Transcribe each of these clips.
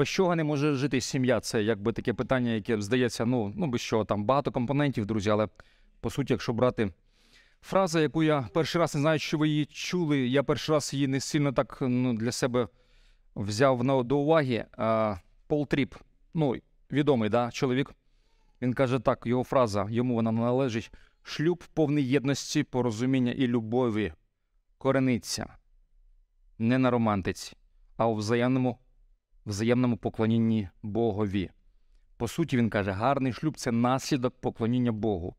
без чого не може жити сім'я? Це якби таке питання, яке здається, ну, ну без чого там багато компонентів, друзі, але по суті, якщо брати фраза, яку я перший раз не знаю, що ви її чули, я перший раз її не сильно так ну, для себе взяв на, до уваги. А, Пол Тріп, ну, відомий да, чоловік. Він каже так: його фраза, йому вона належить: шлюб повний єдності, порозуміння і любові корениться не на романтиці, а у взаємному, взаємному поклонінні Богові. По суті, він каже, гарний шлюб це наслідок поклоніння Богу.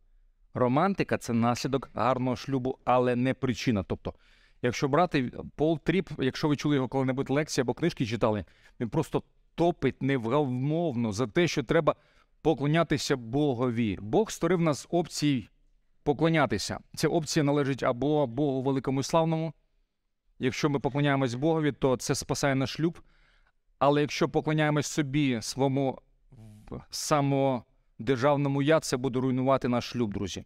Романтика це наслідок гарного шлюбу, але не причина. Тобто, якщо брати Пол Тріп, якщо ви чули його коли-небудь лекції або книжки читали, він просто топить невгамовно за те, що треба поклонятися Богові. Бог створив нас опцій поклонятися. Ця опція належить або Богу великому і славному. Якщо ми поклоняємось Богові, то це спасає наш шлюб. Але якщо поклоняємось собі, своєму самодержавному я, це буде руйнувати наш шлюб, друзі.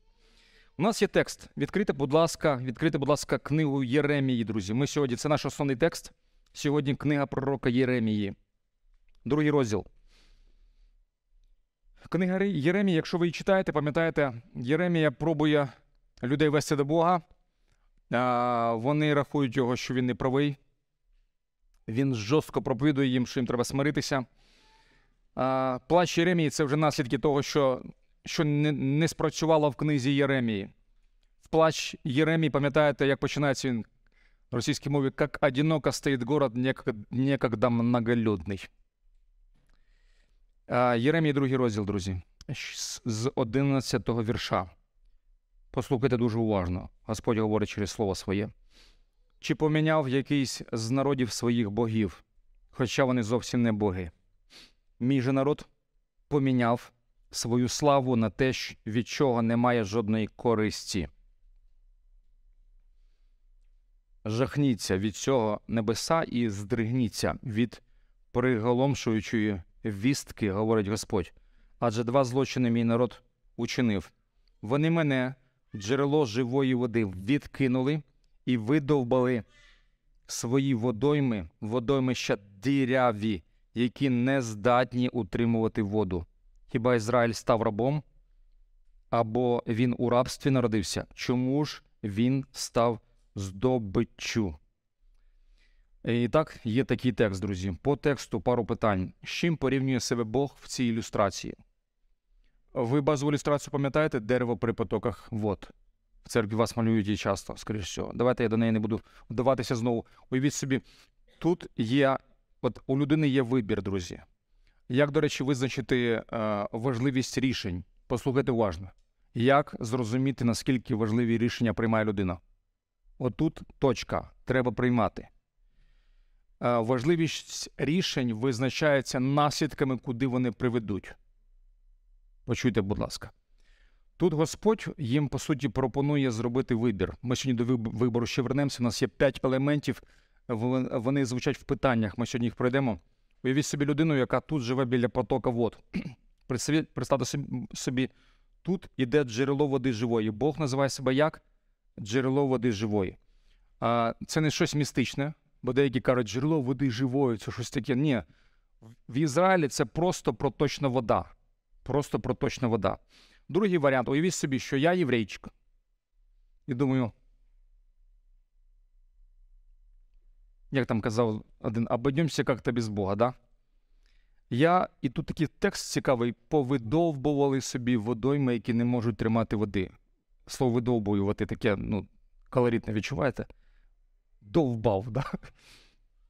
У нас є текст. Відкрите, будь ласка, відкрите, будь ласка, книгу Єремії, друзі. Ми сьогодні, це наш основний текст. Сьогодні книга пророка Єремії. Другий розділ. Книга Єремії, якщо ви її читаєте, пам'ятаєте, Єремія пробує людей вести до Бога. Вони рахують його, що він не правий. Він жорстко проповідує їм, що їм треба смиритися. Плач Єремії це вже наслідки того, що що не, не спрацювало в книзі Єремії. В плач Єремії, пам'ятаєте, як починається він в російській мові, як одиноко стоїть город, некогда многолюдний. Єремії, другий розділ, друзі, з 11 го вірша. Послухайте дуже уважно. Господь говорить через слово своє. Чи поміняв якийсь з народів своїх богів, хоча вони зовсім не боги? Мій же народ поміняв свою славу на те, від чого немає жодної користі. Жахніться від цього небеса і здригніться від приголомшуючої вістки, говорить Господь. Адже два злочини мій народ учинив. Вони мене, джерело живої води, відкинули і видовбали свої водойми, водоймища диряві, які не здатні утримувати воду. Хіба Ізраїль став рабом? Або він у рабстві народився? Чому ж він став здобиччю? І так, є такий текст, друзі. По тексту пару питань. З чим порівнює себе Бог в цій ілюстрації? Ви базову ілюстрацію пам'ятаєте дерево при потоках вод? В церкві вас малюють її часто, скоріш всього. Давайте я до неї не буду вдаватися знову. Уявіть собі, тут є, от у людини є вибір, друзі. Як, до речі, визначити е, важливість рішень? Послухайте уважно. Як зрозуміти, наскільки важливі рішення приймає людина? Отут точка. Треба приймати. Е, важливість рішень визначається наслідками, куди вони приведуть. Почуйте, будь ласка. Тут Господь їм, по суті, пропонує зробити вибір. Ми сьогодні до вибору ще вернемося. У нас є п'ять елементів, вони звучать в питаннях. Ми сьогодні їх пройдемо. Уявіть собі людину, яка тут живе біля потока вод. Представте собі, тут іде джерело води живої. Бог називає себе як джерело води живої. А Це не щось містичне, бо деякі кажуть, джерело води живої, це щось таке. Ні. В Ізраїлі це просто проточна вода. Просто проточна вода. Другий варіант уявіть собі, що я єврейчик. І думаю, як там казав один, обойдемося як-то без Бога, да? Я, і тут такий текст цікавий, повидовбували собі водойми, які не можуть тримати води. Слово видовбуювати таке, ну, колоритне відчуваєте? Довбав, да?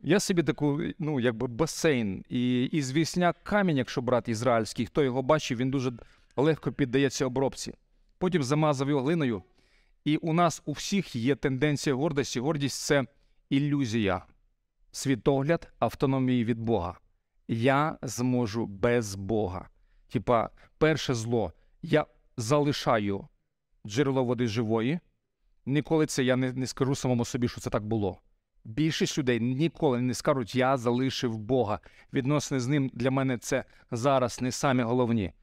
Я собі таку, ну, якби басейн. І і звісняк камінь, якщо брати ізраїльський, хто його бачив, він дуже легко піддається обробці. Потім замазав його глиною. І у нас у всіх є тенденція гордості. Гордість це ілюзія, світогляд автономії від Бога. Я зможу без Бога. Типа, перше зло, я залишаю джерело води живої. Ніколи це я не, не скажу самому собі, що це так було. Більшість людей ніколи не скажуть, я залишив Бога. Відносини з ним для мене це зараз не самі головні.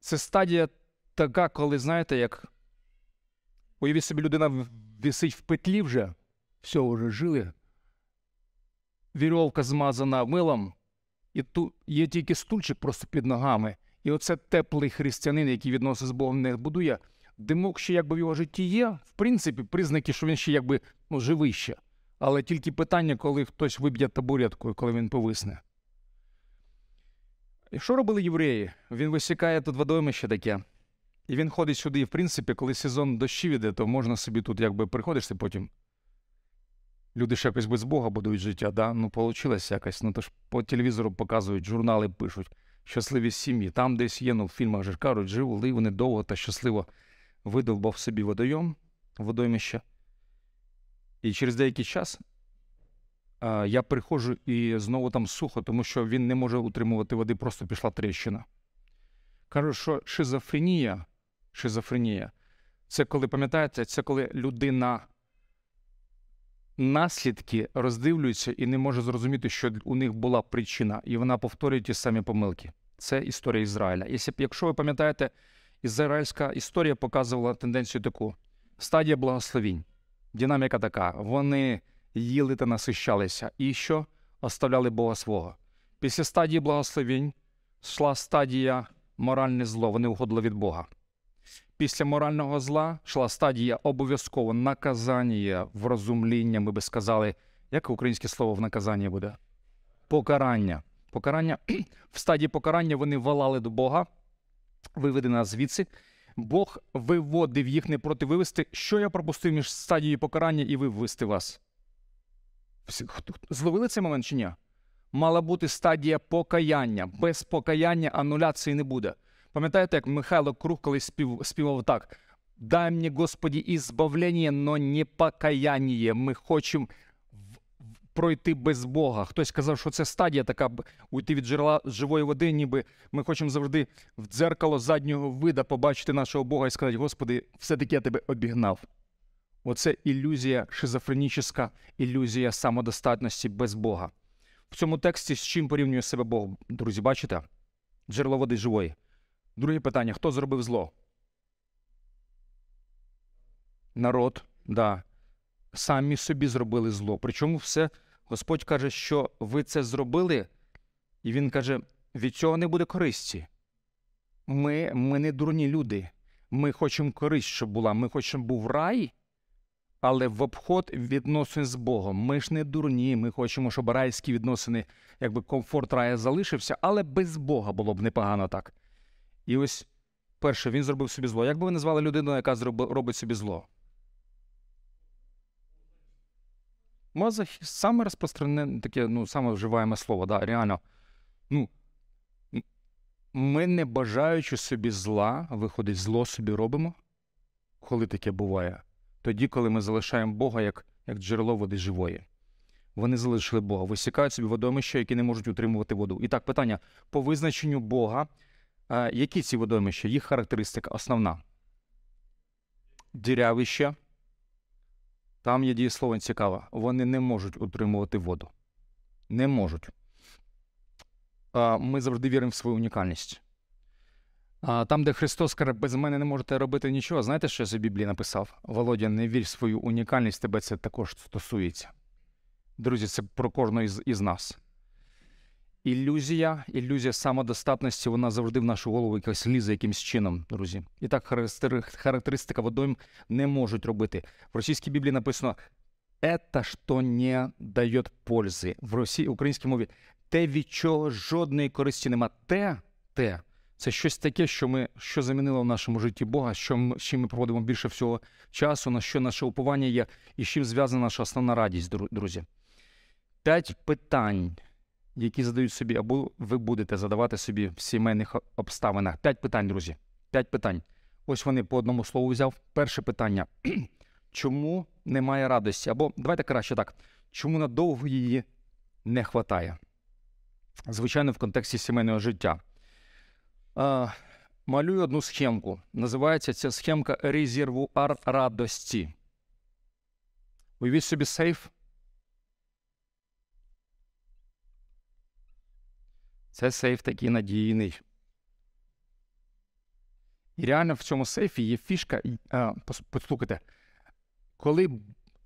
Це стадія така, коли, знаєте, як уявіть собі, людина висить в петлі вже, все вже жили. Вірьовка змазана милом, і тут є тільки стульчик просто під ногами. І оце теплий християнин, який відносить з Богом не будує, димок ще якби в його житті є, в принципі, признаки, що він ще якби ну, живий ще. Але тільки питання, коли хтось виб'є табуреткою, коли він повисне. І що робили євреї? Він висікає тут водоймище таке. І він ходить сюди, і в принципі, коли сезон дощів іде, то можна собі тут якби приходиш ти потім. Люди ж якось без Бога будують життя, да? ну вийшло якось. Ну то ж по телевізору показують, журнали пишуть, щасливі сім'ї. Там десь є, ну в фільмах же кажуть, жили вони довго та щасливо видовбав собі водойом, водоймище. І через деякий час я приходжу і знову там сухо, тому що він не може утримувати води, просто пішла тріщина. Кажу, що шизофренія, шизофренія це коли, пам'ятаєте, це коли людина наслідки роздивлюється і не може зрозуміти, що у них була причина, і вона повторює ті самі помилки. Це історія Ізраїля. Якщо ви пам'ятаєте, ізраїльська історія показувала тенденцію таку: стадія благословінь, динаміка така. Вони їли та насищалися, і що оставляли Бога свого. Після стадії благословінь йшла стадія моральне зло, вони уходили від Бога. Після морального зла йшла стадія обов'язково наказання, врозумління, ми би сказали, яке українське слово в наказанні буде? Покарання. Покарання в стадії покарання вони валали до Бога, виведи нас звідси. Бог виводив їх не проти вивести. Що я пропустив між стадією покарання і вивести вас? Зловили цей момент чи ні? Мала бути стадія покаяння. Без покаяння ануляції не буде. Пам'ятаєте, як Михайло Круг колись спів, співав так: Дай мені, Господі, ізбавлення, но не покаяння. Ми хочемо пройти без Бога. Хтось казав, що це стадія така уйти від джерела живої води, ніби ми хочемо завжди в дзеркало заднього вида побачити нашого Бога і сказати, Господи, все-таки я тебе обігнав. Оце ілюзія шизофренічна, ілюзія самодостатності без Бога. В цьому тексті з чим порівнює себе Бог, друзі, бачите? Джерело води живої. Друге питання: хто зробив зло? Народ, да. Самі собі зробили зло. Причому все, Господь каже, що ви це зробили, і Він каже: від цього не буде користі. Ми ми не дурні люди. Ми хочемо користь, щоб була. Ми хочемо був рай, але в обход відносин з Богом. Ми ж не дурні. Ми хочемо, щоб райські відносини, якби комфорт рая залишився, але без Бога було б непогано так. І ось перше, він зробив собі зло. Як би ви назвали людину, яка робить собі зло? Мазохіст саме розпространене таке, ну, саме вживаємо слово, да, реально. Ну, Ми не бажаючи собі зла, виходить, зло собі робимо, коли таке буває. Тоді, коли ми залишаємо Бога як як джерело води живої. Вони залишили Бога, висікають собі водомища, які не можуть утримувати воду. І так, питання: по визначенню Бога а, Які ці водоймища? Їх характеристика основна. Дірявище. Там є дієслово цікаве. Вони не можуть утримувати воду. Не можуть. А, Ми завжди віримо в свою унікальність. Там, де Христос каже, без мене не можете робити нічого. Знаєте, що я за Біблії написав? Володя, не вір в свою унікальність, тебе це також стосується. Друзі, це про кожного із, із нас ілюзія, ілюзія самодостатності, вона завжди в нашу голову якось лізе якимсь чином, друзі. І так характеристика водойм не можуть робити. В російській біблії написано «Это, що не дає пользи. В росій, українській мові те, від чого жодної користі нема. Те, те. Це щось таке, що ми що замінило в нашому житті Бога, що ми, з чим ми проводимо більше всього часу, на що наше уповання є, і з чим зв'язана наша основна радість, друзі. П'ять питань які задають собі, або ви будете задавати собі в сімейних обставинах. П'ять питань, друзі. П'ять питань. Ось вони по одному слову взяв. Перше питання: чому немає радості? Або давайте краще так. Чому надовго її не вистачає? Звичайно, в контексті сімейного життя. Малюю одну схемку. Називається ця схемка резервуар радості. Уявіть собі сейф. Це сейф такий надійний. І реально в цьому сейфі є фішка. А, Послухайте, коли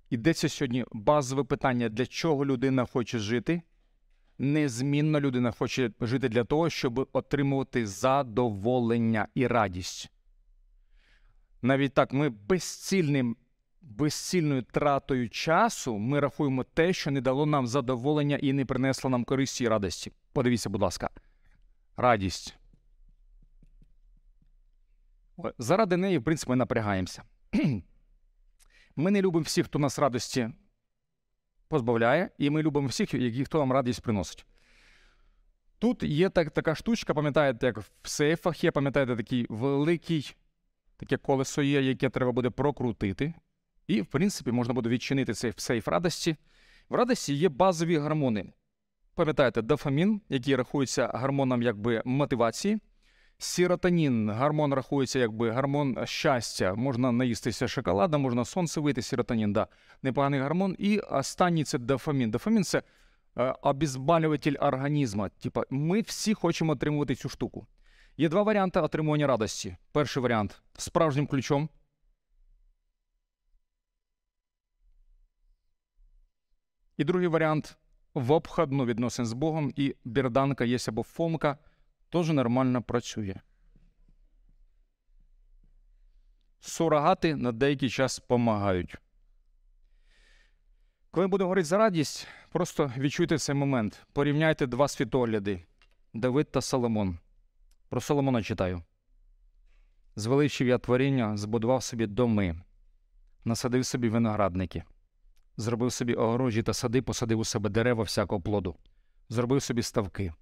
йдеться сьогодні базове питання, для чого людина хоче жити, Незмінно людина хоче жити для того, щоб отримувати задоволення і радість. Навіть так, ми безцільним, безцільною тратою часу ми рахуємо те, що не дало нам задоволення і не принесло нам користі і радості. Подивіться, будь ласка, радість. Заради неї, в принципі, ми напрягаємося. Ми не любимо всіх, хто нас радості позбавляє, і ми любимо всіх, які хто нам радість приносить. Тут є так, така штучка, пам'ятаєте, як в сейфах є, пам'ятаєте, такий великий, таке колесо є, яке треба буде прокрутити. І, в принципі, можна буде відчинити цей сейф радості. В радості є базові гормони. Пам'ятаєте, дофамін, який рахується гормоном якби мотивації. Сіротонін, гормон рахується якби гормон щастя. Можна наїстися шоколада, можна сонце вийти, сіротонін, да, непоганий гормон. І останній це дофамін. Дофамін це е, обезболюватель організму. Типа, ми всі хочемо отримувати цю штуку. Є два варіанти отримування радості. Перший варіант справжнім ключом. І другий варіант в обходну відносин з Богом, і бірданка є або фомка – теж нормально працює. Сурогати на деякий час допомагають. Коли будемо говорити за радість, просто відчуйте цей момент. Порівняйте два світогляди Давид та Соломон. Про Соломона читаю. Звеличив я творіння, збудував собі доми, насадив собі виноградники, зробив собі огорожі та сади, посадив у себе дерева всякого плоду, зробив собі ставки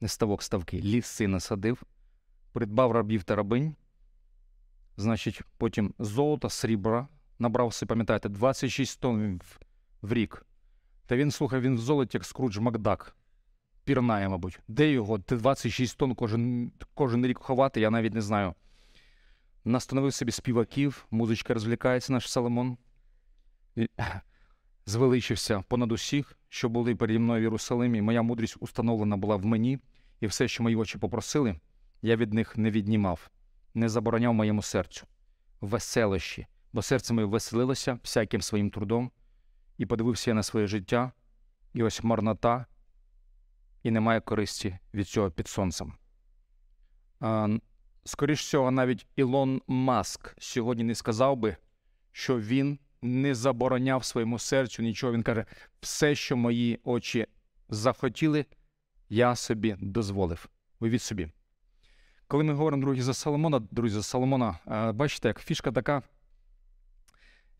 не ставок ставки, ліси насадив, придбав рабів та рабинь, значить, потім золота, срібра, набрав собі, пам'ятаєте, 26 тонн в, рік. Та він, слухай, він в золоті, як Скрудж Макдак. Пірнає, мабуть. Де його? 26 тонн кожен кожен рік ховати, я навіть не знаю. Настановив собі співаків, музичка розвлікається, наш Соломон. Звеличився понад усіх, що були переді мною в Єрусалимі. Моя мудрість установлена була в мені, і все, що мої очі попросили, я від них не віднімав, не забороняв моєму серцю, веселощі, бо серце моє веселилося всяким своїм трудом, і подивився я на своє життя, і ось марнота, і немає користі від цього під сонцем. А, Скоріш всього, навіть Ілон Маск сьогодні не сказав би, що він не забороняв своєму серцю нічого. Він каже: все, що мої очі захотіли, я собі дозволив. Уявіть собі. Коли ми говоримо, друзі, за Соломона, друзі, за Соломона, бачите, як фішка така.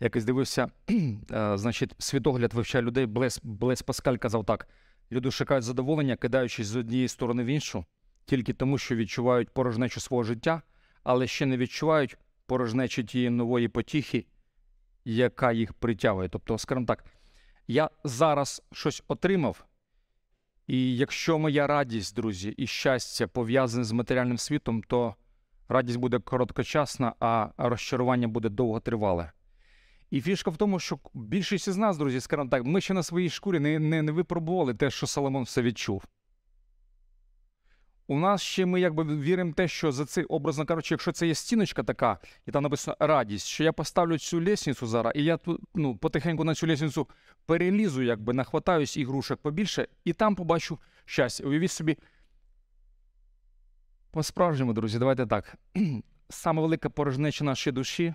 Якось дивився, значить, світогляд вивчає людей. Блес, Блес Паскаль казав так: люди шукають задоволення, кидаючись з однієї сторони в іншу, тільки тому, що відчувають порожнечу свого життя, але ще не відчувають порожнечі тієї нової потіхи, яка їх притягує. Тобто, скажімо так, я зараз щось отримав, і якщо моя радість, друзі, і щастя пов'язане з матеріальним світом, то радість буде короткочасна, а розчарування буде довготривале. І фішка в тому, що більшість із нас, друзі, скажімо так, ми ще на своїй шкурі не не, не випробували те, що Соломон все відчув. У нас ще ми якби віримо в те, що за цей, образно кажучи, якщо це є стіночка така, і там написано радість, що я поставлю цю лісницю зараз, і я тут ну, потихеньку на цю лісницю перелізу, якби нахватаюсь ігрушок побільше, і там побачу щастя. Уявіть собі. По-справжньому, друзі, давайте так. Саме велика порожнеча нашої душі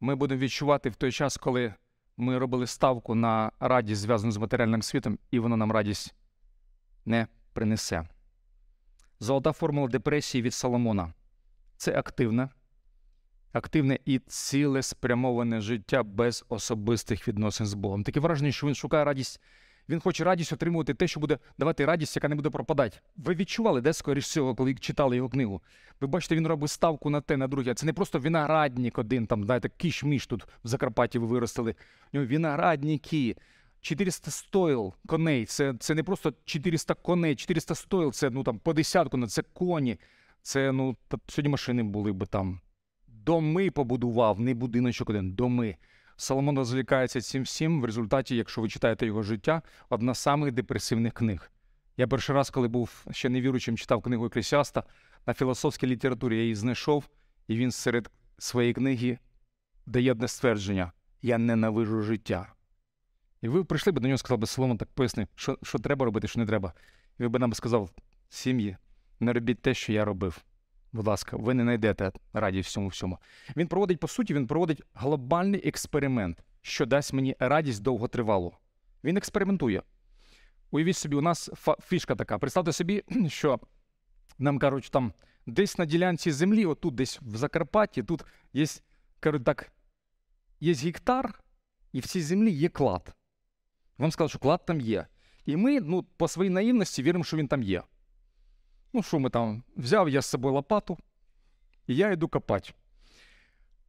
ми будемо відчувати в той час, коли ми робили ставку на радість, зв'язану з матеріальним світом, і воно нам радість не принесе. Золота формула депресії від Соломона це активне, активне і цілеспрямоване життя без особистих відносин з Богом. Таке враження, що він шукає радість. Він хоче радість отримувати те, що буде давати радість, яка не буде пропадати. Ви відчували, де скоріш всього, коли читали його книгу. Ви бачите, він робить ставку на те, на друге. Це не просто виноградник один, там, знаєте, кіш-міш тут в Закарпатті ви виростили. У нього виноградники. 400 стоїл коней. Це це не просто 400 коней, 400 стоїл, це ну там по десятку, це коні. Це ну та, сьогодні машини були би там. Доми побудував, не будиночок один, доми. Соломон розвлікається цим всім. В результаті, якщо ви читаєте його життя, одна з самих депресивних книг. Я перший раз, коли був ще невіруючим, читав книгу Еклесіаста, на філософській літературі я її знайшов, і він серед своєї книги дає одне ствердження: Я ненавижу життя. І ви прийшли б до нього сказали б, Соломон, так поясни, що, що треба робити, що не треба. І він би нам сказав, сім'ї, не робіть те, що я робив. Будь ласка, ви не знайдете радість всьому всьому. Він проводить, по суті, він проводить глобальний експеримент, що дасть мені радість довготривалу. Він експериментує. Уявіть собі, у нас фішка така. Представте собі, що нам кажуть, там десь на ділянці землі, отут, десь в Закарпатті, тут є, кажуть так, є гектар, і в цій землі є клад. Вам сказали, що клад там є. І ми, ну, по своїй наївності віримо, що він там є. Ну, що ми там? Взяв я з собою лопату, і я йду копати.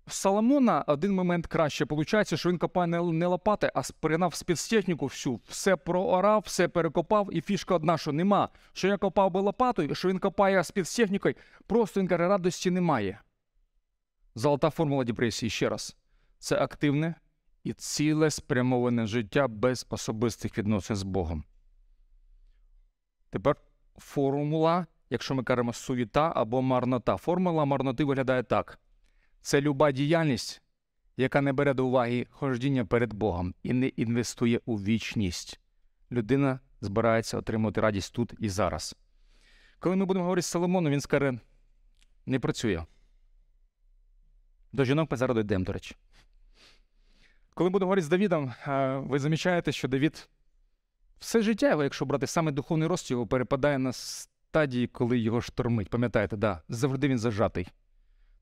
В Соломона один момент краще виходить, що він копає не лопати, а спринав спецтехніку всю, все проорав, все перекопав, і фішка одна, що нема. Що я копав би лопатою, що він копає спецтехнікою, просто він каже, радості немає. Золота формула депресії ще раз. Це активне і ціле спрямоване життя без особистих відносин з Богом. Тепер формула, якщо ми кажемо суєта або марнота. Формула марноти виглядає так: це люба діяльність, яка не бере до уваги хождіння перед Богом і не інвестує у вічність. Людина збирається отримати радість тут і зараз. Коли ми будемо говорити з Соломоном, він скаже, не працює. До жінок ми зараз дійдемо, до речі. Коли будемо говорити з Давідом, ви замічаєте, що Давід все життя, його, якщо брати саме духовний рост, його перепадає на стадії, коли його штормить. Пам'ятаєте, да, завжди він зажатий.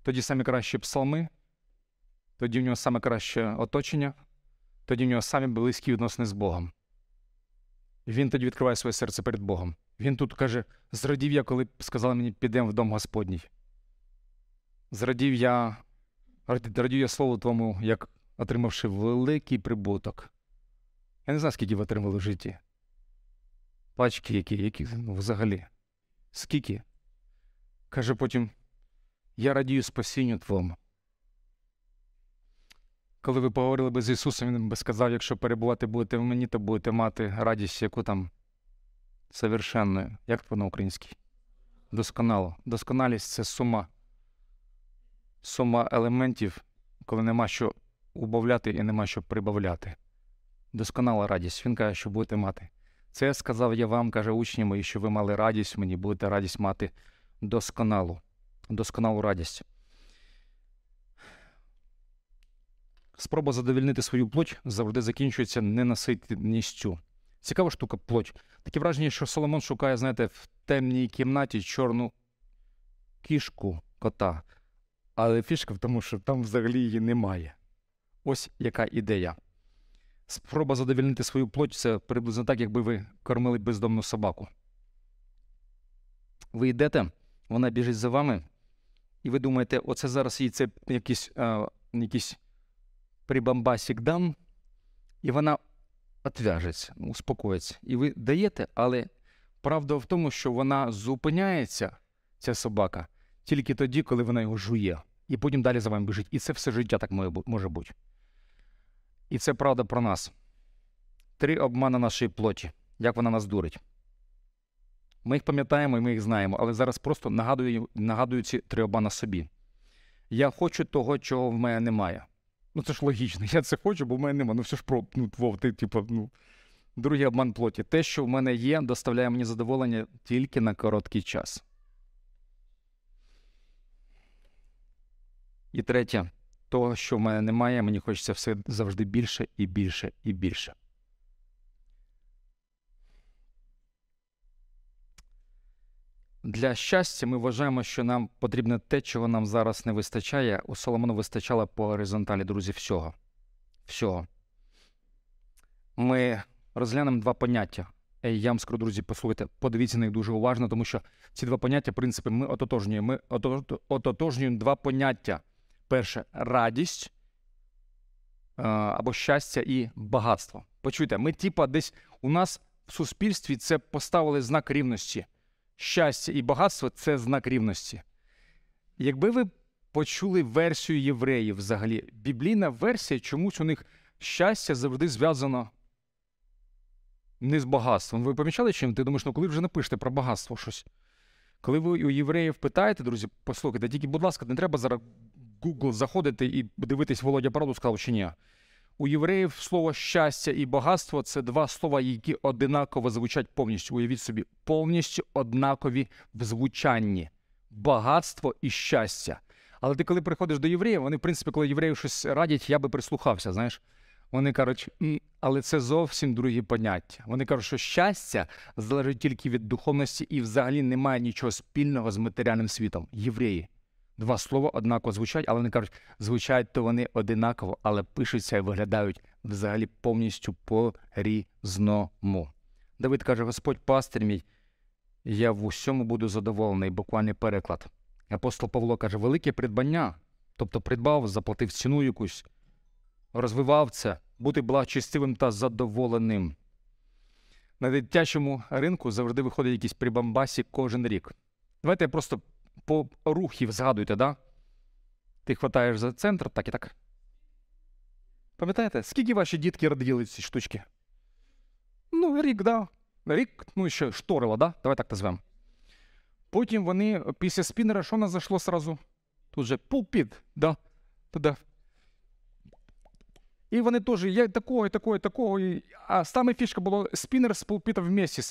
Тоді саме кращі псалми, тоді в нього саме краще оточення, тоді в нього самі близькі відносини з Богом. Він тоді відкриває своє серце перед Богом. Він тут каже: зрадів я, коли сказали мені, підемо в дом Господній. Зрадів я, радів я слову тому, як отримавши великий прибуток. Я не знаю, скільки ви отримали в житті. Пачки які, які ну, взагалі. Скільки? Каже потім: Я радію спасінню Твому. Коли ви поговорили би з Ісусом, Він би сказав, якщо перебувати будете в мені, то будете мати радість, яку там совершенною. Як то на українській? Досконало. Досконалість це сума. Сума елементів, коли нема що убавляти і нема що прибавляти. Досконала радість. Він каже, що будете мати. Це сказав я вам, каже учні мої, що ви мали радість мені, будете радість мати досконалу, досконалу радість. Спроба задовільнити свою плоть завжди закінчується ненаситністю. Цікава штука плоть. Таке враження, що Соломон шукає, знаєте, в темній кімнаті чорну кішку кота. Але фішка в тому, що там взагалі її немає. Ось яка ідея. Спроба задовільнити свою плоть це приблизно так, якби ви кормили бездомну собаку. Ви йдете, вона біжить за вами, і ви думаєте, оце зараз їй це якийсь а, якийсь прибамбасік дам, і вона отв'яжеться, успокоїться. І ви даєте, але правда в тому, що вона зупиняється, ця собака, тільки тоді, коли вона його жує, і потім далі за вами біжить. І це все життя так може бути. І це правда про нас. Три обмани нашої плоті, як вона нас дурить. Ми їх пам'ятаємо і ми їх знаємо, але зараз просто нагадую нагадую ці три обмана собі. Я хочу того, чого в мене немає. Ну це ж логічно. Я це хочу, бо в мене немає. Ну все ж про ну, вов, ти, типу, ну. Другий обман плоті. Те, що в мене є, доставляє мені задоволення тільки на короткий час. І третє, того, що в мене немає, мені хочеться все завжди більше і більше і більше. Для щастя, ми вважаємо, що нам потрібно те, чого нам зараз не вистачає. У Соломону вистачало по горизонталі, друзі, всього. Всього. Ми розглянемо два поняття. Я вам скажу, друзі, послухайте, подивіться на них дуже уважно, тому що ці два поняття, в принципі, ми ототожнюємо. Ми ототожнюємо два поняття перше радість або щастя і багатство. Почуйте, ми, типа, десь у нас в суспільстві це поставили знак рівності. Щастя і багатство це знак рівності. Якби ви почули версію євреїв взагалі, біблійна версія, чомусь у них щастя завжди зв'язано не з багатством. Ви помічали чим? Ти думаєш, ну коли вже напишете про багатство щось? Коли ви у євреїв питаєте, друзі, послухайте, тільки, будь ласка, не треба зараз Google заходити і дивитись, Володя правду сказав чи ні. У євреїв слово щастя і багатство це два слова, які одинаково звучать повністю. Уявіть собі, повністю однакові в звучанні багатство і щастя. Але ти, коли приходиш до євреїв, вони, в принципі, коли євреїв щось радять, я би прислухався. Знаєш, вони кажуть, але це зовсім другі поняття. Вони кажуть, що щастя залежить тільки від духовності і взагалі немає нічого спільного з матеріальним світом. Євреї. Два слова однаково звучать, але вони кажуть, звучать то вони одинаково, але пишуться і виглядають взагалі повністю по-різному. Давид каже: Господь пастир мій, я в усьому буду задоволений, буквальний переклад. Апостол Павло каже, велике придбання, тобто придбав, заплатив ціну якусь, розвивав це, бути благочестивим та задоволеним. На дитячому ринку завжди виходить якісь прибамбасі кожен рік. Давайте я просто по рухів згадуйте, да? Ти хватаєш за центр, так і так. Пам'ятаєте, скільки ваші дітки родили ці штучки? Ну, рік, да. Рік, ну, ще шторило, да? Давай так назвемо. Потім вони після спінера, що нас зайшло сразу? Тут же пулпіт, да? Туди. І вони теж, я такого, такого, такого. А саме фішка була спінер з пулпіта вместе.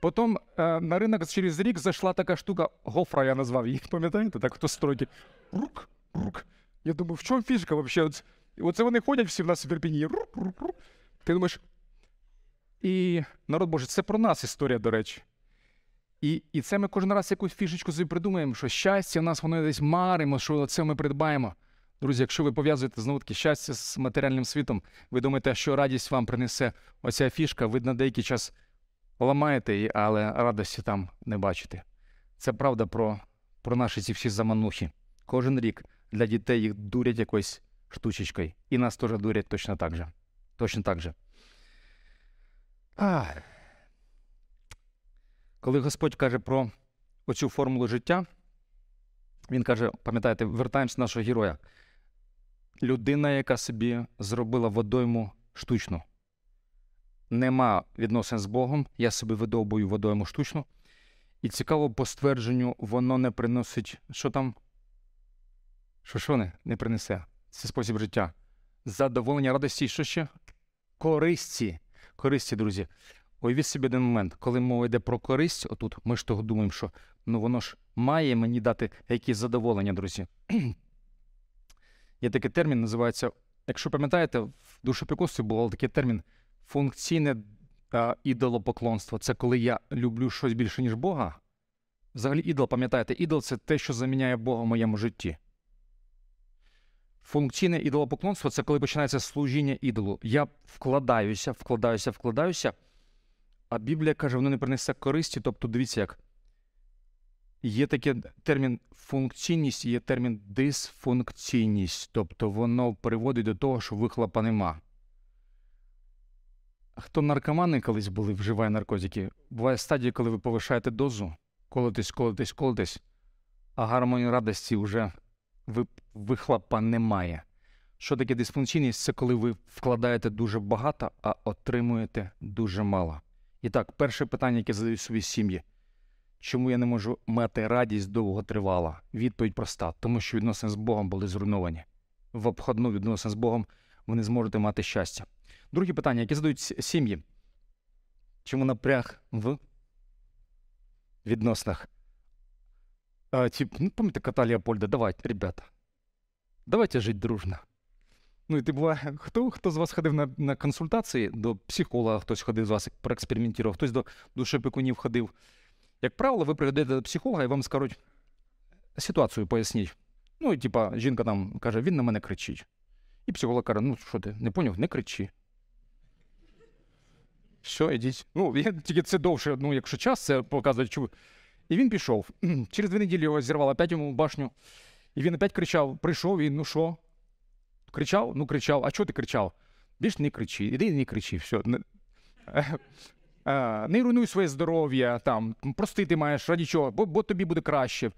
Потім е, на ринок через рік зайшла така штука, гофра я назвав її, пам'ятаєте? Так хто стройки. Рук, рук. Я думаю, в чому фішка взагалі? Оце вони ходять всі в нас в Ірпіні. Рук, рук, рук. Ти думаєш. І народ Боже, це про нас історія, до речі. І і це ми кожен раз якусь фішечку собі придумаємо, що щастя в нас воно десь маримо, що це ми придбаємо. Друзі, якщо ви пов'язуєте знову таки щастя з матеріальним світом, ви думаєте, що радість вам принесе оця фішка, ви на деякий час ламаєте її, але радості там не бачите. Це правда про про наші ці всі заманухи. Кожен рік для дітей їх дурять якоюсь штучечкою. І нас теж дурять точно так же. Точно так же. Ах. Коли Господь каже про оцю формулу життя, він каже, пам'ятаєте, вертаємося до нашого героя. Людина, яка собі зробила водойму штучну. Нема відносин з Богом, я собі видовбую водойму штучну. І цікаво, по ствердженню, воно не приносить. Що там? Що що не, не принесе? Це спосіб життя. Задоволення, радості, що ще? Користі. Користі, друзі. Уявіть собі один момент, коли мова йде про користь, отут ми ж того думаємо, що ну воно ж має мені дати якісь задоволення, друзі. Є такий термін, називається, якщо пам'ятаєте, в душопікості був такий термін функційне а, ідолопоклонство. Це коли я люблю щось більше, ніж Бога. Взагалі, ідол, пам'ятаєте, ідол це те, що заміняє Бога в моєму житті. Функційне ідолопоклонство це коли починається служіння ідолу. Я вкладаюся, вкладаюся, вкладаюся. А Біблія каже, воно не принесе користі. Тобто, дивіться, як є такий термін функційність, є термін дисфункційність. Тобто воно приводить до того, що вихлопа нема. Хто наркомани колись були, вживає наркотики, буває стадія, коли ви повишаєте дозу, колотись, колотись, колотись, а гармонії радості вже вихлопа немає. Що таке дисфункційність? Це коли ви вкладаєте дуже багато, а отримуєте дуже мало. І так, перше питання, яке задають собі сім'ї. Чому я не можу мати радість довго тривала? Відповідь проста, тому що відносини з Богом були зруйновані. В обходну відносини з Богом ви не зможете мати щастя. Друге питання, яке задають сім'ї. Чому напряг в відносинах? А, тип, ну, пам'ятаєте, кота Леопольда, давайте, ребята. Давайте жити дружно. Ну, і типу, хто хто з вас ходив на на консультації до психолога, хтось ходив з вас, проекспериментував, хтось до душепекунів ходив. Як правило, ви приходите до психолога і вам скажуть ситуацію поясніть. Ну, і типа, жінка там каже, він на мене кричить. І психолог каже, ну що ти, не поняв, не кричи. Що, ідіть. Ну, я, тільки це довше, ну, якщо час, це показує, чому. І він пішов. Через дві неділі його зірвало опять йому башню. І він опять кричав: прийшов і ну що? Кричав? Ну кричав. А чого ти кричав? Більш не кричи, іди не кричи, все. Не, не руйнуй своє здоров'я, там, прости ти маєш раді чого, бо, бо тобі буде краще.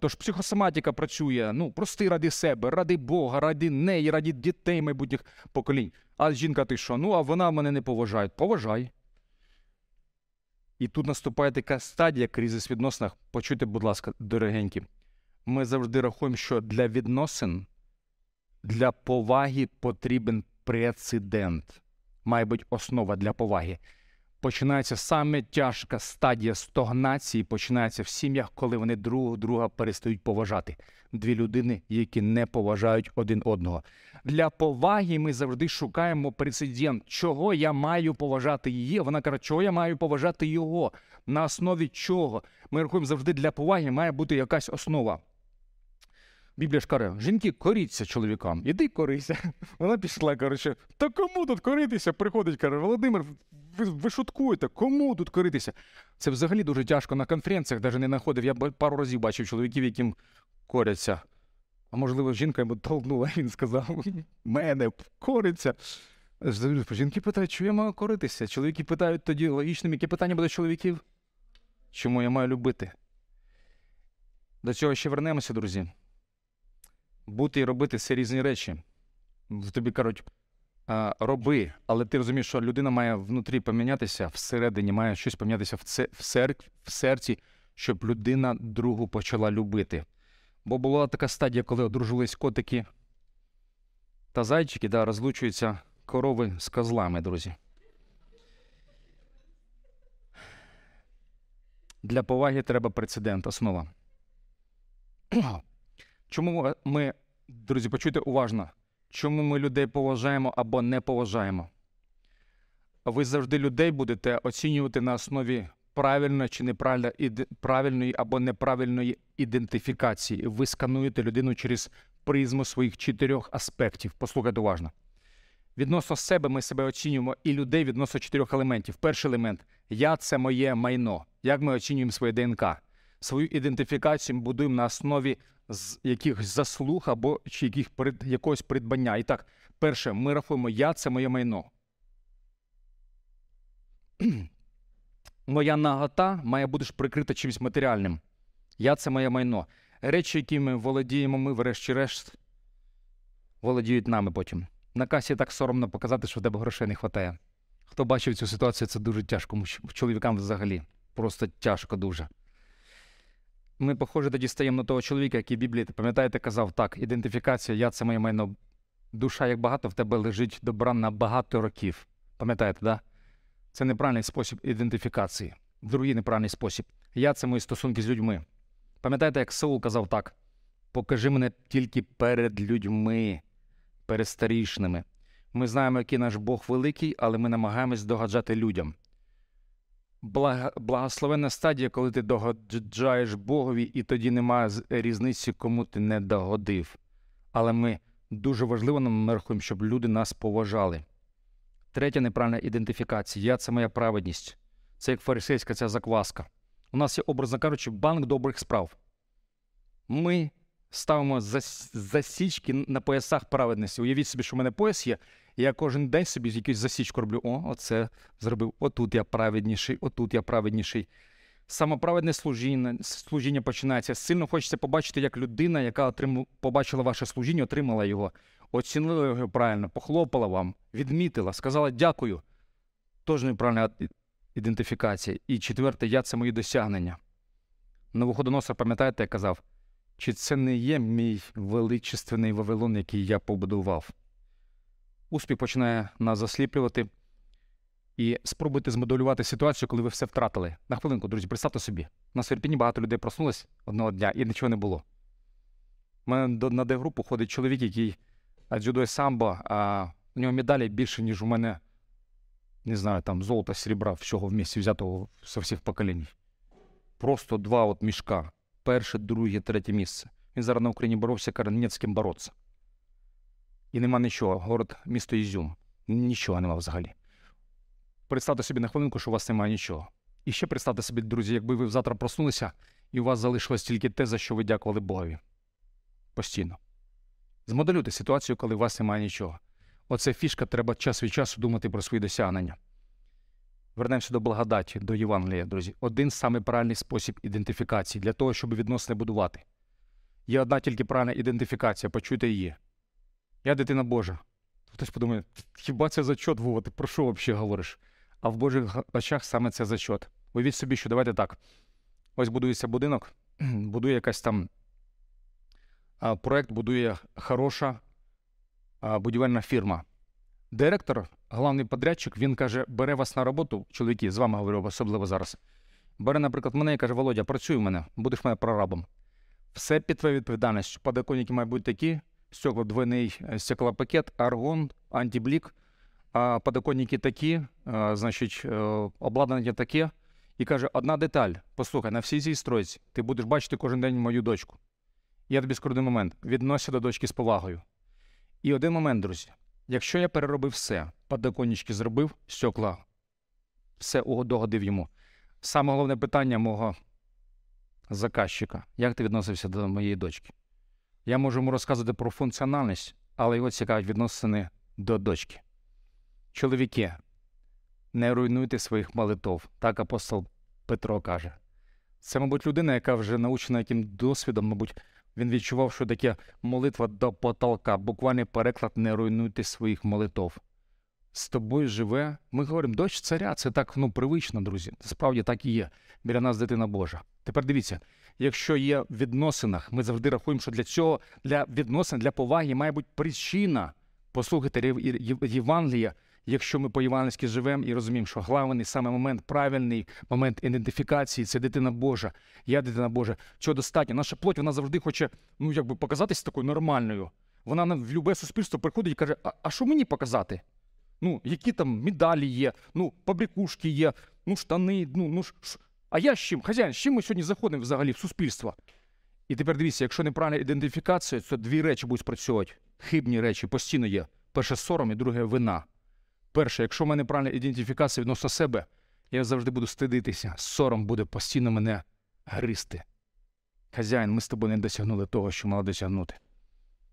Тож психосоматика працює, ну прости ради себе, ради Бога, ради неї, ради дітей майбутніх поколінь. А жінка, ти що? Ну, а вона мене не поважає. Поважай. І тут наступає така стадія кризис відносинах. Почуйте, будь ласка, дорогенькі. Ми завжди рахуємо, що для відносин Для поваги потрібен прецедент. Має бути основа для поваги. Починається саме тяжка стадія стогнації, починається в сім'ях, коли вони друг друга перестають поважати. Дві людини, які не поважають один одного. Для поваги ми завжди шукаємо прецедент, чого я маю поважати її. Вона каже, чого я маю поважати його. На основі чого? Ми рахуємо завжди для поваги має бути якась основа. Біблія ж каже, жінки коріться чоловікам. Іди корися. Вона пішла, коротше, та кому тут коритися? Приходить, каже, Володимир, ви, ви шуткуєте, кому тут коритися? Це взагалі дуже тяжко на конференціях, навіть не знаходив. Я пару разів бачив чоловіків, яким коряться. А можливо, жінка йому толкнула, він сказав: мене кориться. Жінки питають, чому я маю коритися? Чоловіки питають тоді логічним, яке питання буде чоловіків? Чому я маю любити? До цього ще вернемося, друзі. Бути і робити це різні речі. Тобі кажуть, роби, але ти розумієш, що людина має внутрі помінятися, всередині має щось помінятися в, це, в, сер, в серці, щоб людина другу почала любити. Бо була така стадія, коли одружились котики та зайчики, да, розлучуються корови з козлами, друзі. Для поваги треба прецедент, основа. Чому ми, друзі, почуйте уважно, чому ми людей поважаємо або не поважаємо? Ви завжди людей будете оцінювати на основі правильної чи неправильної правильної або неправильної ідентифікації. Ви скануєте людину через призму своїх чотирьох аспектів. Послухайте уважно. Відносно себе ми себе оцінюємо і людей відносно чотирьох елементів. Перший елемент я це моє майно. Як ми оцінюємо своє ДНК? Свою ідентифікацію ми будуємо на основі з якихось заслуг або чи яких якогось придбання. І так, перше, ми рахуємо, я це моє майно. Моя нагота має бути прикрита чимось матеріальним. Я це моє майно. Речі, які ми володіємо, ми, врешті-решт, володіють нами потім. На касі так соромно показати, що в тебе грошей не вистачає. Хто бачив цю ситуацію, це дуже тяжко. Чоловікам взагалі. Просто тяжко дуже. Ми, похоже, тоді стаємо на того чоловіка, який Біблії, пам'ятаєте, казав, так, ідентифікація, я це моє майно. Душа, як багато, в тебе лежить добра на багато років. Пам'ятаєте, да? Це неправильний спосіб ідентифікації. Другий неправильний спосіб. Я це мої стосунки з людьми. Пам'ятаєте, як Саул казав так: покажи мене тільки перед людьми, перед старішними. Ми знаємо, який наш Бог великий, але ми намагаємось догаджати людям. Благословенна стадія, коли ти догоджаєш Богові, і тоді немає різниці, кому ти не догодив. Але ми дуже важливо нам рахуємо, щоб люди нас поважали. Третя неправильна ідентифікація. Я це моя праведність. Це як фарисейська ця закваска. У нас є, образно кажучи, банк добрих справ. Ми ставимо засічки на поясах праведності. Уявіть собі, що в мене пояс є, я кожен день собі якусь засічку роблю. О, оце зробив. Отут я праведніший, отут я праведніший. Самоправедне служіння служіння починається. Сильно хочеться побачити, як людина, яка отриму, побачила ваше служіння, отримала його, оцінила його правильно, похлопала вам, відмітила, сказала дякую. Тож неправильна ідентифікація. І четверте, я це мої досягнення. Новоходоносор, пам'ятаєте, я казав, чи це не є мій величественний Вавилон, який я побудував? Успіх починає нас засліплювати. І спробуйте змоделювати ситуацію, коли ви все втратили. На хвилинку, друзі, представте собі. На Сверпіні багато людей проснулось одного дня і нічого не було. У мене на Д-групу ходить чоловік, який дзюдо самбо, а у нього медалі більше, ніж у мене, не знаю, там золота, срібра, всього в місті взятого з всіх поколінь. Просто два от мішка. Перше, друге, третє місце. Він зараз на Україні боровся, каже, ні з ким боротися. І нема нічого. Город, місто Ізюм. Нічого нема взагалі. Представте собі на хвилинку, що у вас немає нічого. І ще представте собі, друзі, якби ви завтра проснулися, і у вас залишилось тільки те, за що ви дякували Богові. Постійно. Змоделюйте ситуацію, коли у вас немає нічого. Оце фішка, треба час від часу думати про свої досягнення. Вернемося до благодаті, до Євангелія, друзі. Один самий правильний спосіб ідентифікації для того, щоб відносини будувати. Є одна тільки правильна ідентифікація, почуйте її. Я дитина Божа. Хтось подумає, хіба це зачот, Вова, ти про що взагалі говориш? А в Божих очах саме це зачот. Уявіть собі, що давайте так. Ось будується будинок, будує якась там проект, будує хороша будівельна фірма. Директор, головний подрядчик, він каже: бере вас на роботу, чоловіки, з вами говорю, особливо зараз. Бере, наприклад, мене і каже: Володя, працюй у мене, будеш мене прорабом. Все під твою відповідальність. Подоконники мають бути такі, стекло двойний е, стеклопакет, аргон, антиблік, а подоконники такі, а, значить, е, обладнання таке. І каже: одна деталь: послухай, на всій цій стройці ти будеш бачити кожен день мою дочку. Я тобі один момент: відносся до дочки з повагою. І один момент, друзі. Якщо я переробив все, подоконнички зробив, стекла, все догодив йому. Саме головне питання мого заказчика: як ти відносився до моєї дочки? Я можу йому розказувати про функціональність, але його цікавить відносини до дочки. Чоловіки, не руйнуйте своїх молитов, так апостол Петро каже. Це, мабуть, людина, яка вже научена яким досвідом, мабуть, він відчував, що таке молитва до потолка. Буквальний переклад не руйнуйте своїх молитов. З тобою живе. Ми говоримо, дощ царя, це так ну, привично, друзі. Справді так і є. Біля нас дитина Божа. Тепер дивіться, якщо є в відносинах, ми завжди рахуємо, що для цього, для відносин, для поваги має бути причина. Послухайте Єв- Єв- Євангелія, якщо ми по-євангельськи живемо і розуміємо, що главний саме момент, правильний момент ідентифікації це дитина Божа. Я дитина Божа. Чого достатньо? Наша плоть вона завжди хоче ну, якби показатись такою нормальною. Вона на- в любе суспільство приходить і каже: а, що мені показати? Ну, які там медалі є, ну, побрякушки є, ну, штани, ну, ну ш- а я з чим? Хазяїн, з чим ми сьогодні заходимо взагалі в суспільство? І тепер дивіться, якщо неправильна ідентифікація, то дві речі будуть спрацьовувати. Хибні речі постійно є. Перше сором і друге вина. Перше, якщо в мене правильна ідентифікація відносно себе, я завжди буду стидитися. Сором буде постійно мене гризти. Хазяїн, ми з тобою не досягнули того, що мали досягнути.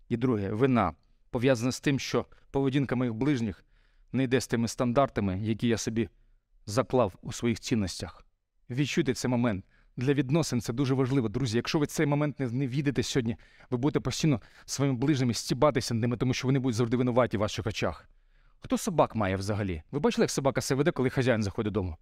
І друге, вина пов'язана з тим, що поведінка моїх ближніх не йде з тими стандартами, які я собі заклав у своїх цінностях. Відчуйте цей момент. Для відносин це дуже важливо, друзі. Якщо ви цей момент не, не віддаєте сьогодні, ви будете постійно своїми ближніми стібатися ними, тому що вони будуть завжди винуваті в ваших очах. Хто собак має взагалі? Ви бачили, як собака себе веде, коли хазяїн заходить додому?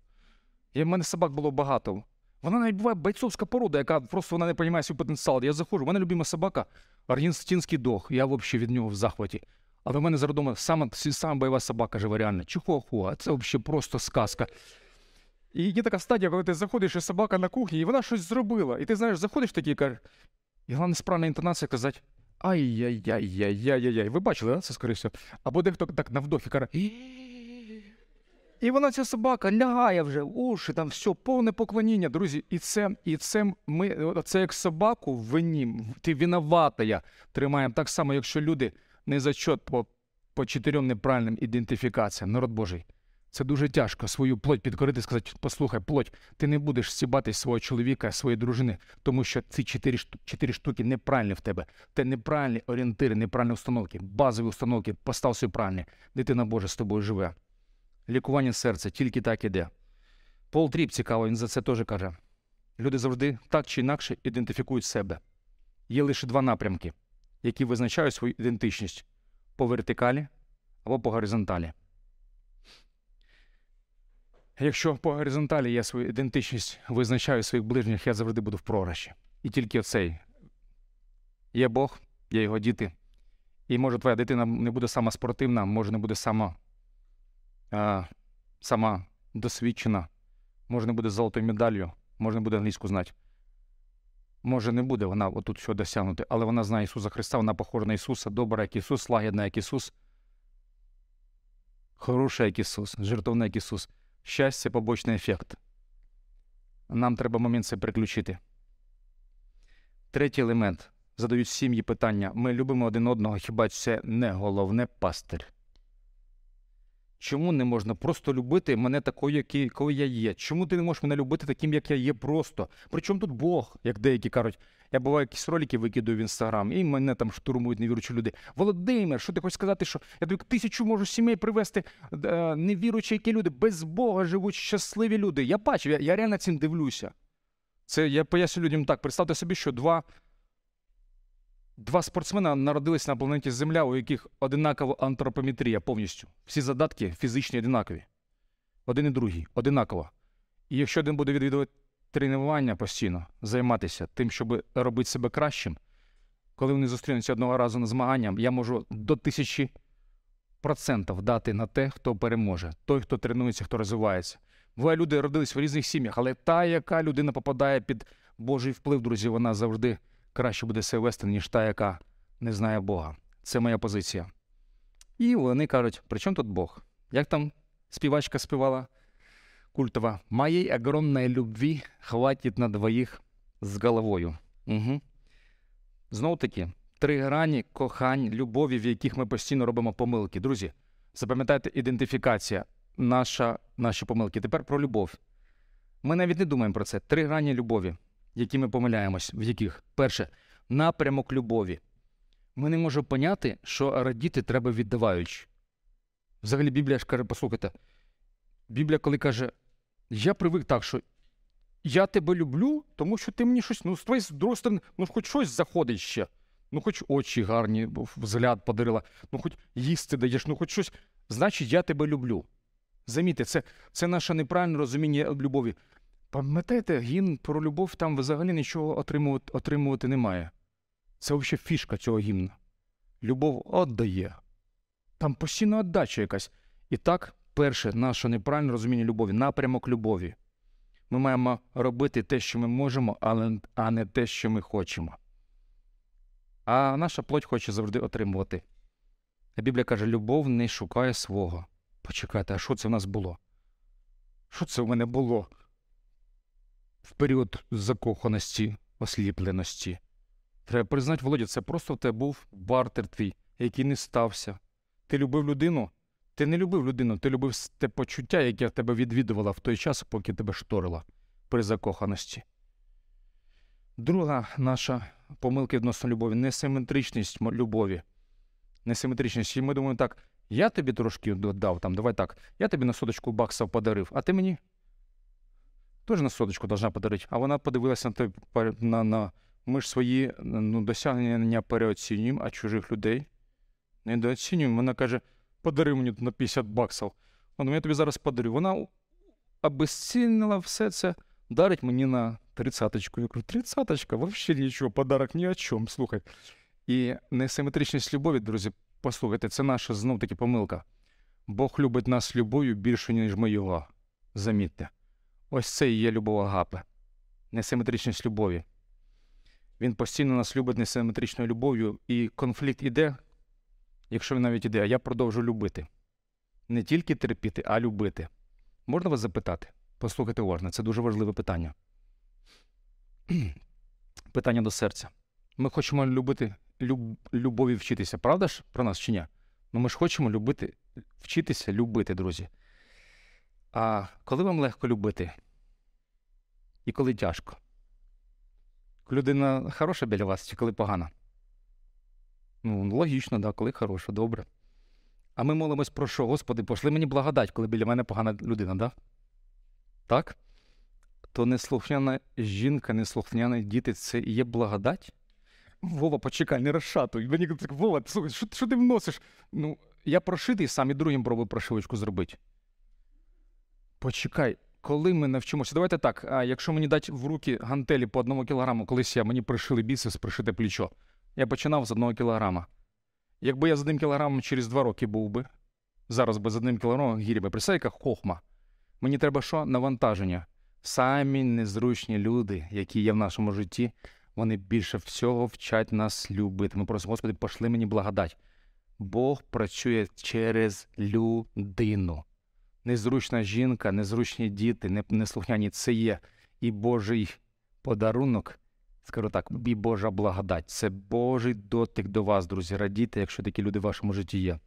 Я, в мене собак було багато. Вона навіть буває бойцовська порода, яка просто вона не розуміє свій потенціал. Я заходжу, в мене любима собака, аргентинський дог. Я взагалі від нього в захваті. Але в мене зараз вдома сама, сама бойова собака живе реально. Чихуахуа. Це взагалі просто сказка. І є така стадія, коли ти заходиш, і собака на кухні, і вона щось зробила. І ти знаєш, заходиш такий і кажеш, і головне справна інтонація казати. Ай-яй-яй-яй-яй-яй. Ви бачили, да? це всього? Або дехто так на вдохі каже. І вона ця собака лягає вже, уші, там все, повне поклоніння, друзі. І це, і це ми, це як собаку в вині, ти виноватая тримаємо. Так само, якщо люди не зачот по, по чотирьом неправильним ідентифікаціям, народ Божий. Це дуже тяжко свою плоть підкорити, сказати, послухай, плоть, ти не будеш стібати свого чоловіка, своєї дружини, тому що ці чотири, чотири штуки неправильні в тебе. Це неправильні орієнтири, неправильні установки, базові установки, постав собі правильні. Дитина Божа з тобою живе. Лікування серця тільки так іде. Пол Тріп цікаво, він за це теж каже. Люди завжди так чи інакше ідентифікують себе. Є лише два напрямки, які визначають свою ідентичність по вертикалі або по горизонталі. Якщо по горизонталі я свою ідентичність визначаю своїх ближніх, я завжди буду в програші. І тільки оцей є Бог, є його діти. І може твоя дитина не буде сама спортивна, може не буде сама, а, сама досвідчена, може не буде золотою медаллю, може не буде англійську знати. Може, не буде вона отут що досягнути, але вона знає Ісуса Христа, вона похожа на Ісуса, добра, як Ісус, лагідна, як Ісус, хороша, як Ісус, жертовна, як Ісус. Щастя побочний ефект. Нам треба момент це переключити. Третій елемент. Задають сім'ї питання. Ми любимо один одного, хіба це не головне пастир? Чому не можна просто любити мене такою, який, коли я є? Чому ти не можеш мене любити таким, як я є просто? Причому тут Бог, як деякі кажуть. Я буваю якісь ролики викидаю в інстаграм, і мене там штурмують невіручі люди. Володимир, що ти хочеш сказати, що я тобі тисячу можу сімей привезти е, невіручі, які люди без Бога живуть щасливі люди. Я бачив, я, я реально цим дивлюся. Це я поясню людям так. Представте собі, що два, два спортсмена народились на планеті Земля, у яких одинакова антропометрія повністю. Всі задатки фізичні одинакові. Один і другий, одинаково. І якщо один буде відвідувати тренування постійно, займатися тим, щоб робити себе кращим, коли вони зустрінуться одного разу на змаганням, я можу до тисячі процентів дати на те, хто переможе, той, хто тренується, хто розвивається. Буває, люди родились в різних сім'ях, але та, яка людина попадає під Божий вплив, друзі, вона завжди краще буде себе вести, ніж та, яка не знає Бога. Це моя позиція. І вони кажуть: при чому тут Бог? Як там співачка співала культова? Моєї огромної любві хватить на двоїх з головою. Угу. Знову таки, три грані кохань, любові, в яких ми постійно робимо помилки. Друзі, запам'ятайте ідентифікація, наша, наші помилки. Тепер про любов. Ми навіть не думаємо про це. Три грані любові, які ми помиляємось, в яких перше напрямок любові. Ми не можемо поняти, що радіти треба віддаваючи. Взагалі, Біблія ж каже, послухайте, Біблія, коли каже, я привик так, що я тебе люблю, тому що ти мені щось, ну, з твоєї другої сторони, ну, хоч щось заходить ще. Ну, хоч очі гарні, взгляд подарила, ну, хоч їсти даєш, ну, хоч щось. Значить, я тебе люблю. Замітьте, це, це наше неправильне розуміння любові. Пам'ятаєте, гімн про любов там взагалі нічого отримувати, отримувати немає. Це взагалі фішка цього гімна. Любов віддає. Там постійна віддача якась. І так, перше, наше неправильне розуміння любові, напрямок любові. Ми маємо робити те, що ми можемо, але, а не те, що ми хочемо. А наша плоть хоче завжди отримувати. А Біблія каже: любов не шукає свого. Почекайте, а що це в нас було? Що це в мене було? В період закоханості, осліпленості. Треба признати, Володя, це просто в тебе був бартер твій, який не стався. Ти любив людину, ти не любив людину, ти любив те почуття, яке тебе відвідувало в той час, поки тебе шторила при закоханості. Друга наша помилка відносно любові несиметричність любові. Несиметричність. І ми думаємо так, я тобі трошки додав, там, давай так, я тобі на соточку баксів подарив, а ти мені теж на соточку должна подарити. А вона подивилася на той на, на ми ж свої ну, досягнення переоцінюємо, а чужих людей недооцінюємо. Вона каже, подари мені на 50 баксів. Вона я тобі зараз подарю. Вона обезцінила все це, дарить мені на тридцяточку. Я кажу, тридцяточка, взагалі нічого, подарок ні о чому, слухай. І несиметричність любові, друзі, послухайте, це наша знов таки помилка. Бог любить нас любов'ю більше, ніж ми його. Замітьте. Ось це і є любов Агапи. Несиметричність любові. Він постійно нас любить несиметричною любов'ю, і конфлікт іде, якщо він навіть іде, а я продовжу любити. Не тільки терпіти, а любити. Можна вас запитати? Послухайте уважно, це дуже важливе питання. питання до серця. Ми хочемо любити люб, любові вчитися, правда ж про нас чи ні? Ну ми ж хочемо любити, вчитися любити, друзі. А коли вам легко любити? І коли тяжко? людина хороша біля вас чи коли погана? Ну, логічно, да, коли хороша, добре. А ми молимось про що? Господи, пошли мені благодать, коли біля мене погана людина, да? Так? То неслухняна жінка, неслухняні діти це і є благодать? Вова, почекай, не розшатуй. Мені так, Вова, слухай, що, що ти вносиш? Ну, я прошитий сам і другим пробую прошивочку зробити. Почекай, коли ми навчимося, давайте так. А якщо мені дати в руки гантелі по одному кілограму, колись я мені пришили біцепс, пришите плечо. Я починав з одного кілограма. Якби я з одним кілограмом через два роки був би, зараз би з одним кілограмом гірі би, яка хохма. Мені треба що? Навантаження. Самі незручні люди, які є в нашому житті, вони більше всього вчать нас любити. Ми просимо, Господи, пошли мені благодать. Бог працює через людину незручна жінка, незручні діти, неслухняні це є і Божий подарунок, скажу так, і Божа благодать. Це Божий дотик до вас, друзі. Радійте, якщо такі люди в вашому житті є.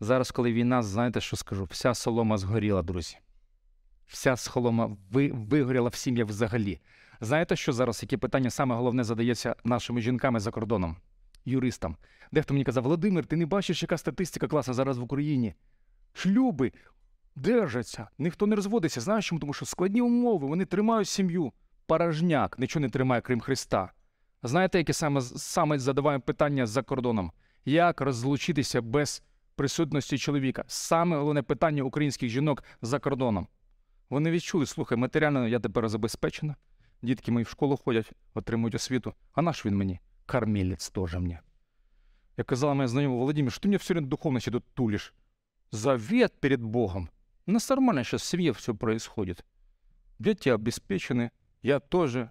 Зараз, коли війна, знаєте, що скажу? Вся солома згоріла, друзі. Вся солома ви, вигоріла в сім'ях взагалі. Знаєте, що зараз, яке питання саме головне задається нашими жінками за кордоном, юристам? Дехто мені казав, Володимир, ти не бачиш, яка статистика класу зараз в Україні? Шлюби держаться, ніхто не розводиться. Знаєш чому? Тому що складні умови, вони тримають сім'ю. Порожняк нічого не тримає, крім Христа. Знаєте, яке саме саме задаваємо питання за кордоном? Як розлучитися без присутності чоловіка? Саме головне питання українських жінок за кордоном. Вони відчули, слухай, матеріально я тепер забезпечена. Дітки мої в школу ходять, отримують освіту. А наш він мені? кормилец тоже мне. Я казала моя знакомая Владимир, что ты мне все время духовности тут тулишь? Завет перед Богом. У нас нормально сейчас в семье все происходит. Дети обеспечены, я тоже.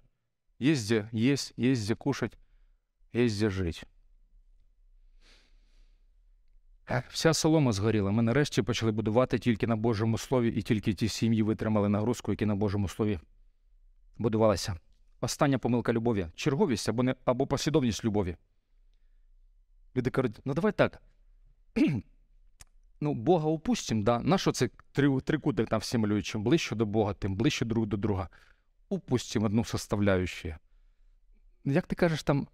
Есть где есть, есть где кушать, есть где жить. Вся солома згоріла. Ми нарешті почали будувати тільки на Божому слові, і тільки ті сім'ї витримали нагрузку, які на Божому слові будувалися. Остання помилка любові черговість або, не, або послідовність любові. Люди кажуть, ну давай так. ну, Бога упустим, да? Нащо це три, трикутник там всі малюють? Чим ближче до Бога, тим ближче друг до друга. Упустим одну составляющую. Як ти кажеш, там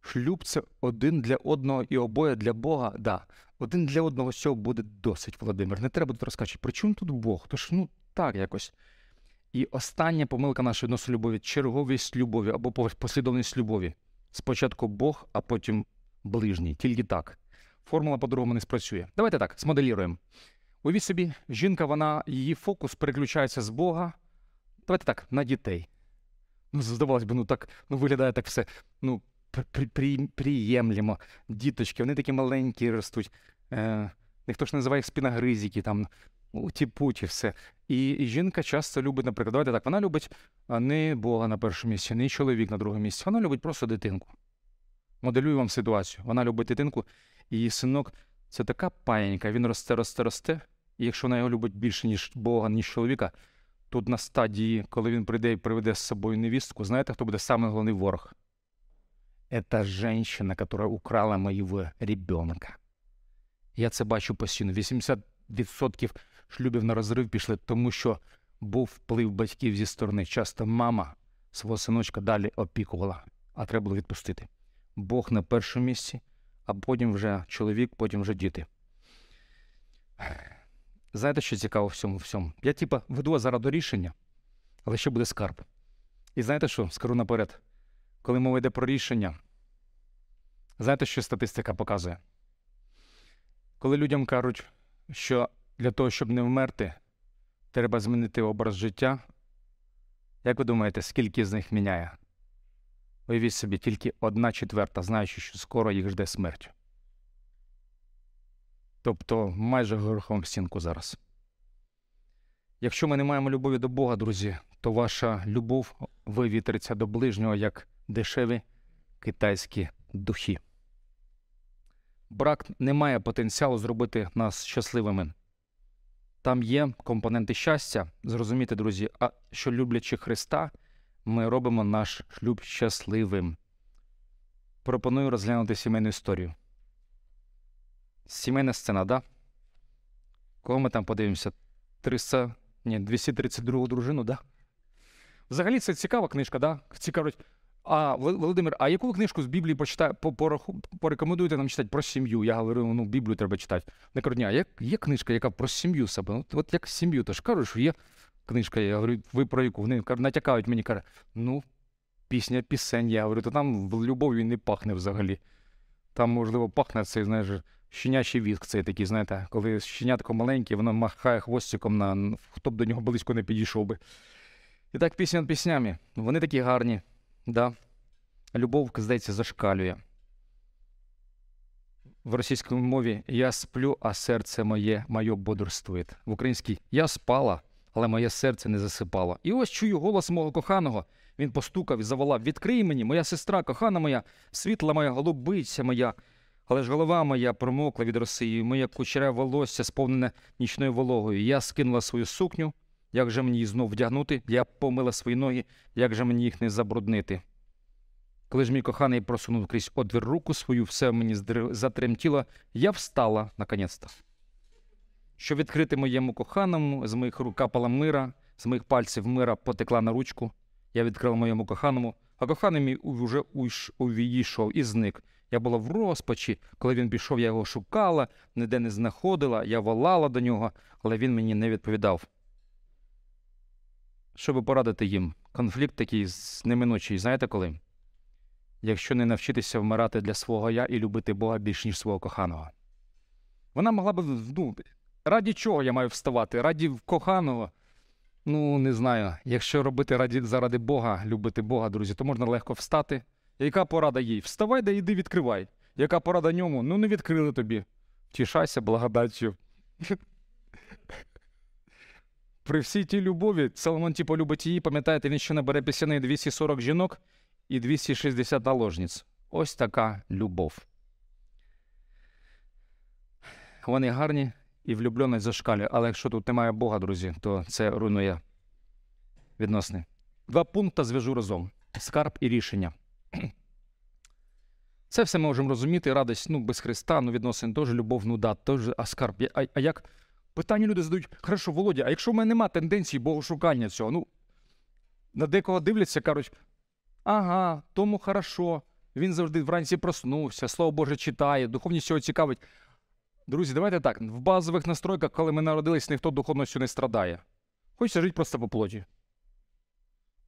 шлюб це один для одного і обоє для Бога, да. Один для одного цього буде досить, Володимир. Не треба тут розкачувати. При чому тут Бог? Тож, ну, так якось. І остання помилка нашої відносно любові черговість любові або послідовність любові. Спочатку Бог, а потім ближній. Тільки так. Формула по-другому не спрацює. Давайте так, смоделіруємо. Уявіть собі, жінка, вона, її фокус переключається з Бога. Давайте так, на дітей. Ну, здавалось би, ну так ну, виглядає так все. Ну, при, при, приємлемо. Діточки, вони такі маленькі ростуть. Е, Ніхто ж називає їх спіногризики, там, уті-путі, все. І, і жінка часто любить, наприклад, давайте так, вона любить не Бога на першому місці, не чоловік на другому місці. Вона любить просто дитинку. Моделюю вам ситуацію. Вона любить дитинку, і її синок це така паєнька, він росте, росте, росте. І якщо вона його любить більше, ніж Бога, ніж чоловіка, тут на стадії, коли він прийде і приведе з собою невістку, знаєте, хто буде самий головний ворог? Это женщина, которая украла моего ребенка. Я це бачу постійно. 80% шлюбів на розрив пішли, тому що був вплив батьків зі сторони. Часто мама свого синочка далі опікувала, а треба було відпустити. Бог на першому місці, а потім вже чоловік, потім вже діти. Знаєте, що цікаво в цьому всьому? Я, типа, веду зараз до рішення, але ще буде скарб. І знаєте що? Скажу наперед коли мова йде про рішення, знаєте, що статистика показує? Коли людям кажуть, що для того, щоб не вмерти, треба змінити образ життя, як ви думаєте, скільки з них міняє? Уявіть собі, тільки одна четверта, знаючи, що скоро їх жде смерть. Тобто майже горохом стінку зараз. Якщо ми не маємо любові до Бога, друзі, то ваша любов вивітриться до ближнього як дешеві китайські духи. Брак не має потенціалу зробити нас щасливими. Там є компоненти щастя, зрозуміти, друзі, що люблячи Христа, ми робимо наш шлюб щасливим. Пропоную розглянути сімейну історію. Сімейна сцена, да? Кого ми там подивимося? 300, ні, 232 дружину, да? Взагалі це цікава книжка, да? Ці кажуть, а Володимир, а яку книжку з Біблії почитає, порекомендуєте нам читати про сім'ю? Я говорю, ну Біблію треба читати. Не кажуть, а як є книжка, яка про сім'ю себе? Ну, От як сім'ю, то ж кажу, що є книжка. Я говорю, ви про яку? Вони натякають мені, каже, ну, пісня, пісень. Я говорю, то там любов'ю не пахне взагалі. Там, можливо, пахне цей, знаєш, щенячий віск, цей такий, знаєте, коли щенятко маленьке, воно махає хвостиком на хто б до нього близько не підійшов би. І так пісня над піснями. Вони такі гарні. Да. Любов, здається, зашкалює. В російській мові я сплю, а серце моє моє бодрствує. В українській я спала, але моє серце не засипало. І ось чую голос мого коханого. Він постукав і заволав: Відкрий мені, моя сестра, кохана моя, світла моя, голубиця моя. Але ж голова моя промокла від роси, моє кучере волосся, сповнене нічною вологою. Я скинула свою сукню. Як же мені її знов вдягнути? Я помила свої ноги, як же мені їх не забруднити? Коли ж мій коханий просунув крізь отвір руку свою, все мені затремтіло, я встала наконець-то. Щоб відкрити моєму коханому, з моїх рук капала мира, з моїх пальців мира потекла на ручку. Я відкрила моєму коханому, а коханий мій уже увійшов і зник. Я була в розпачі, коли він пішов, я його шукала, ніде не знаходила, я волала до нього, але він мені не відповідав щоб порадити їм. Конфлікт такий неминучий, знаєте коли? Якщо не навчитися вмирати для свого я і любити Бога більш ніж свого коханого. Вона могла б, ну, раді чого я маю вставати? Раді коханого. Ну, не знаю. Якщо робити раді, заради Бога, любити Бога, друзі, то можна легко встати, Яка порада їй? Вставай да йди відкривай. Яка порада ньому? Ну не відкрили тобі. Втішайся благодаттю. При всій тій любові Соломон типу любить її, пам'ятаєте, він ще набере пісяни 240 жінок і 260 наложниць. Ось така любов. Вони гарні і влюбленість зашкалює, але якщо тут немає Бога, друзі, то це руйнує відносини. Два пункти зв'яжу разом: скарб і рішення. Це все ми можемо розуміти. Радість ну, без Христа, ну відносин теж любов, ну да, теж, а скарб. А, а як питання люди задають: хорошо, Володя, а якщо в мене немає тенденції богошукання цього, ну на декого дивляться, кажуть, ага, тому хорошо. Він завжди вранці проснувся, слово Боже читає, духовність його цікавить. Друзі, давайте так. В базових настройках, коли ми народились, ніхто духовністю не страдає. Хочеться жити просто по плоті.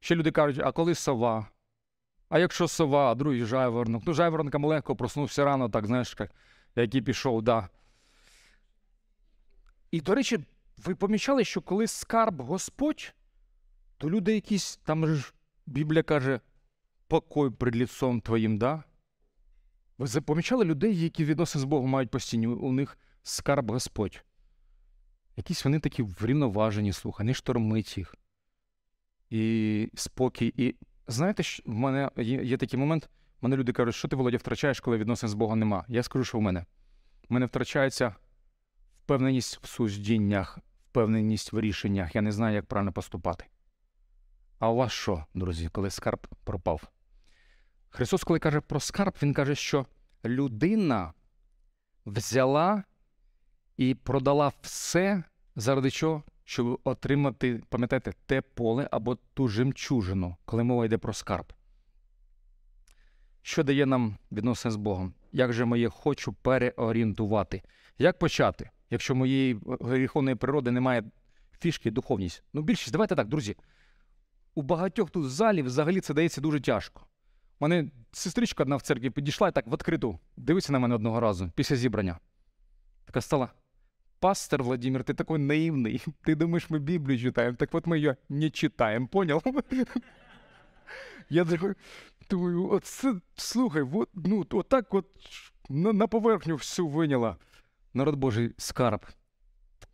Ще люди кажуть, а коли сова? А якщо сова, а другий жайворонок. Ну, жайворонкам легко проснувся рано, так, знаєш, як, і пішов, да. І, до речі, ви помічали, що коли скарб Господь, то люди якісь, там ж Біблія каже, покой пред лицом твоїм, да? Ви помічали людей, які відносини з Богом мають постійні, у них скарб Господь. Якісь вони такі врівноважені, слухай, не штормить їх. І спокій. І знаєте, в мене є, є такий момент, в мене люди кажуть, що ти, Володя, втрачаєш, коли відносин з Богом нема. Я скажу, що в мене. В мене втрачається впевненість в суждіннях, впевненість в рішеннях. Я не знаю, як правильно поступати. А у вас що, друзі, коли скарб пропав? Христос, коли каже про скарб, Він каже, що людина взяла і продала все, заради чого? Щоб отримати, пам'ятаєте, те поле або ту жемчужину, коли мова йде про скарб. Що дає нам відносини з Богом? Як же моє хочу переорієнтувати? Як почати, якщо моєї гріховної природи немає фішки духовність? Ну, більшість, давайте так, друзі. У багатьох тут залів взагалі це дається дуже тяжко У мене сестричка одна в церкві підійшла і так в відкриту, дивиться на мене одного разу після зібрання. Така стала. Пастор Владимир, ти такой наивный. Ты думаешь, мы Библию читаем? Так вот мы ее не читаем, понял? Я такой, думаю, от це, слухай, вот, ну, от так от на, на поверхню всю виняла. Народ Божий, скарб.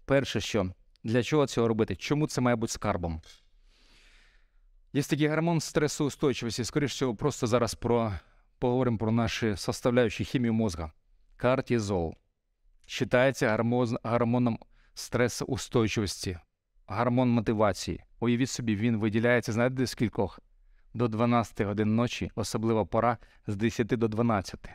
Перше, що, для чого цього робити? Чому це має бути скарбом? Є такий гормон стресоустойчивості. Скоріше всього, просто зараз про, поговоримо про наші составляючі хімію мозга. Кортизол. Считається гормоном стресоустойчивості, гормон мотивації. Уявіть собі, він виділяється, знаєте, до скількох? До 12 годин ночі, особлива пора з 10 до 12.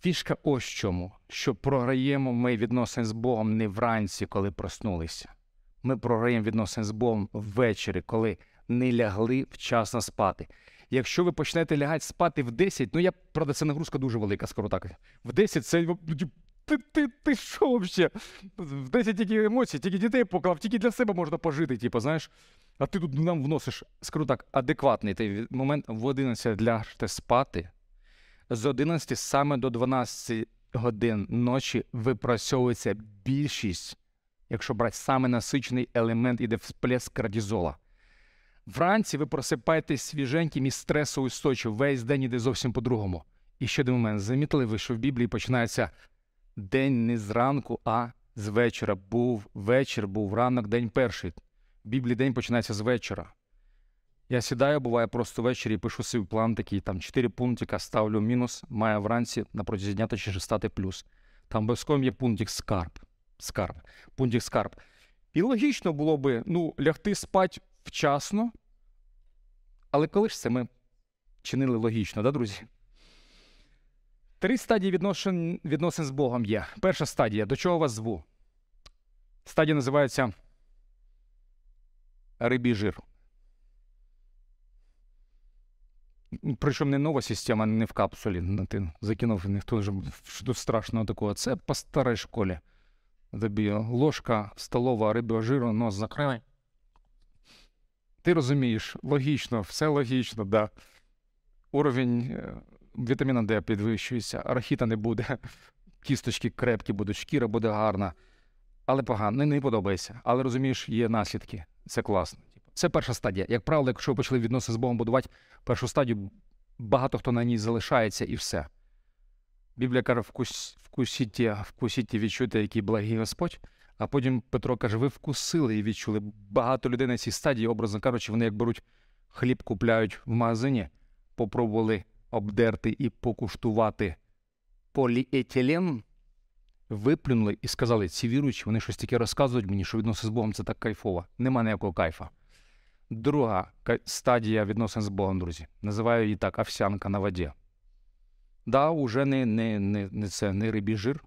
Фішка ось чому, що програємо ми відносини з Богом не вранці, коли проснулися. Ми програємо відносини з Богом ввечері, коли не лягли вчасно спати. Якщо ви почнете лягати спати в 10, ну я, правда, це нагрузка дуже велика, скоро так. В 10 це ну, ти, ти, ти що взагалі? В 10 тільки емоцій, тільки дітей поклав, тільки для себе можна пожити, типу, знаєш. А ти тут нам вносиш, скажу так, адекватний той момент в 11 ляжте спати. З 11 саме до 12 годин ночі випрацьовується більшість, якщо брати саме насичений елемент, іде всплеск кортизола. Вранці ви просипаєтесь свіженьким і стресоустойчив, весь день іде зовсім по-другому. І ще один момент. Замітили ви, що в Біблії починається день не зранку, а з вечора. Був вечір, був ранок, день перший. В Біблії день починається з вечора. Я сідаю, буває просто ввечері і пишу свій план такий, там 4 пунктика, ставлю мінус, маю вранці на протязі дня точніше стати плюс. Там обов'язково є пунктик скарб. Скарб. Пунктик скарб. І логічно було би ну, лягти спати вчасно. Але коли ж це ми чинили логічно, да, друзі? Три стадії відношень, відносин з Богом є. Перша стадія, до чого вас зву? Стадія називається рибій жир. Причому не нова система, не в капсулі. Ти закинув ніхто вже що страшного такого. Це по старій школі. Тобі ложка столова рибного жиру, нос закрили. Ти розумієш, логічно, все логічно, да. Уровень е, вітаміна Д підвищується, арахіта не буде, кісточки крепкі будуть, шкіра буде гарна. Але погано, не, не подобається. Але розумієш, є наслідки. Це класно. Це перша стадія. Як правило, якщо ви почали відносини з Богом будувати першу стадію, багато хто на ній залишається і все. Біблія каже, вкус, вкусіть, вкусіть і відчуйте, який благий Господь. А потім Петро каже: ви вкусили і відчули. Багато людей на цій стадії, образно кажучи, вони як беруть хліб, купляють в магазині, попробували обдерти і покуштувати поліетилен, виплюнули і сказали, ці віруючі, вони щось таке розказують мені, що відносини з Богом це так кайфово. Нема ніякого кайфа. Друга стадія відносин з Богом, друзі. Називаю її так овсянка на воді. Да, уже не не, не, не це не рибій жир,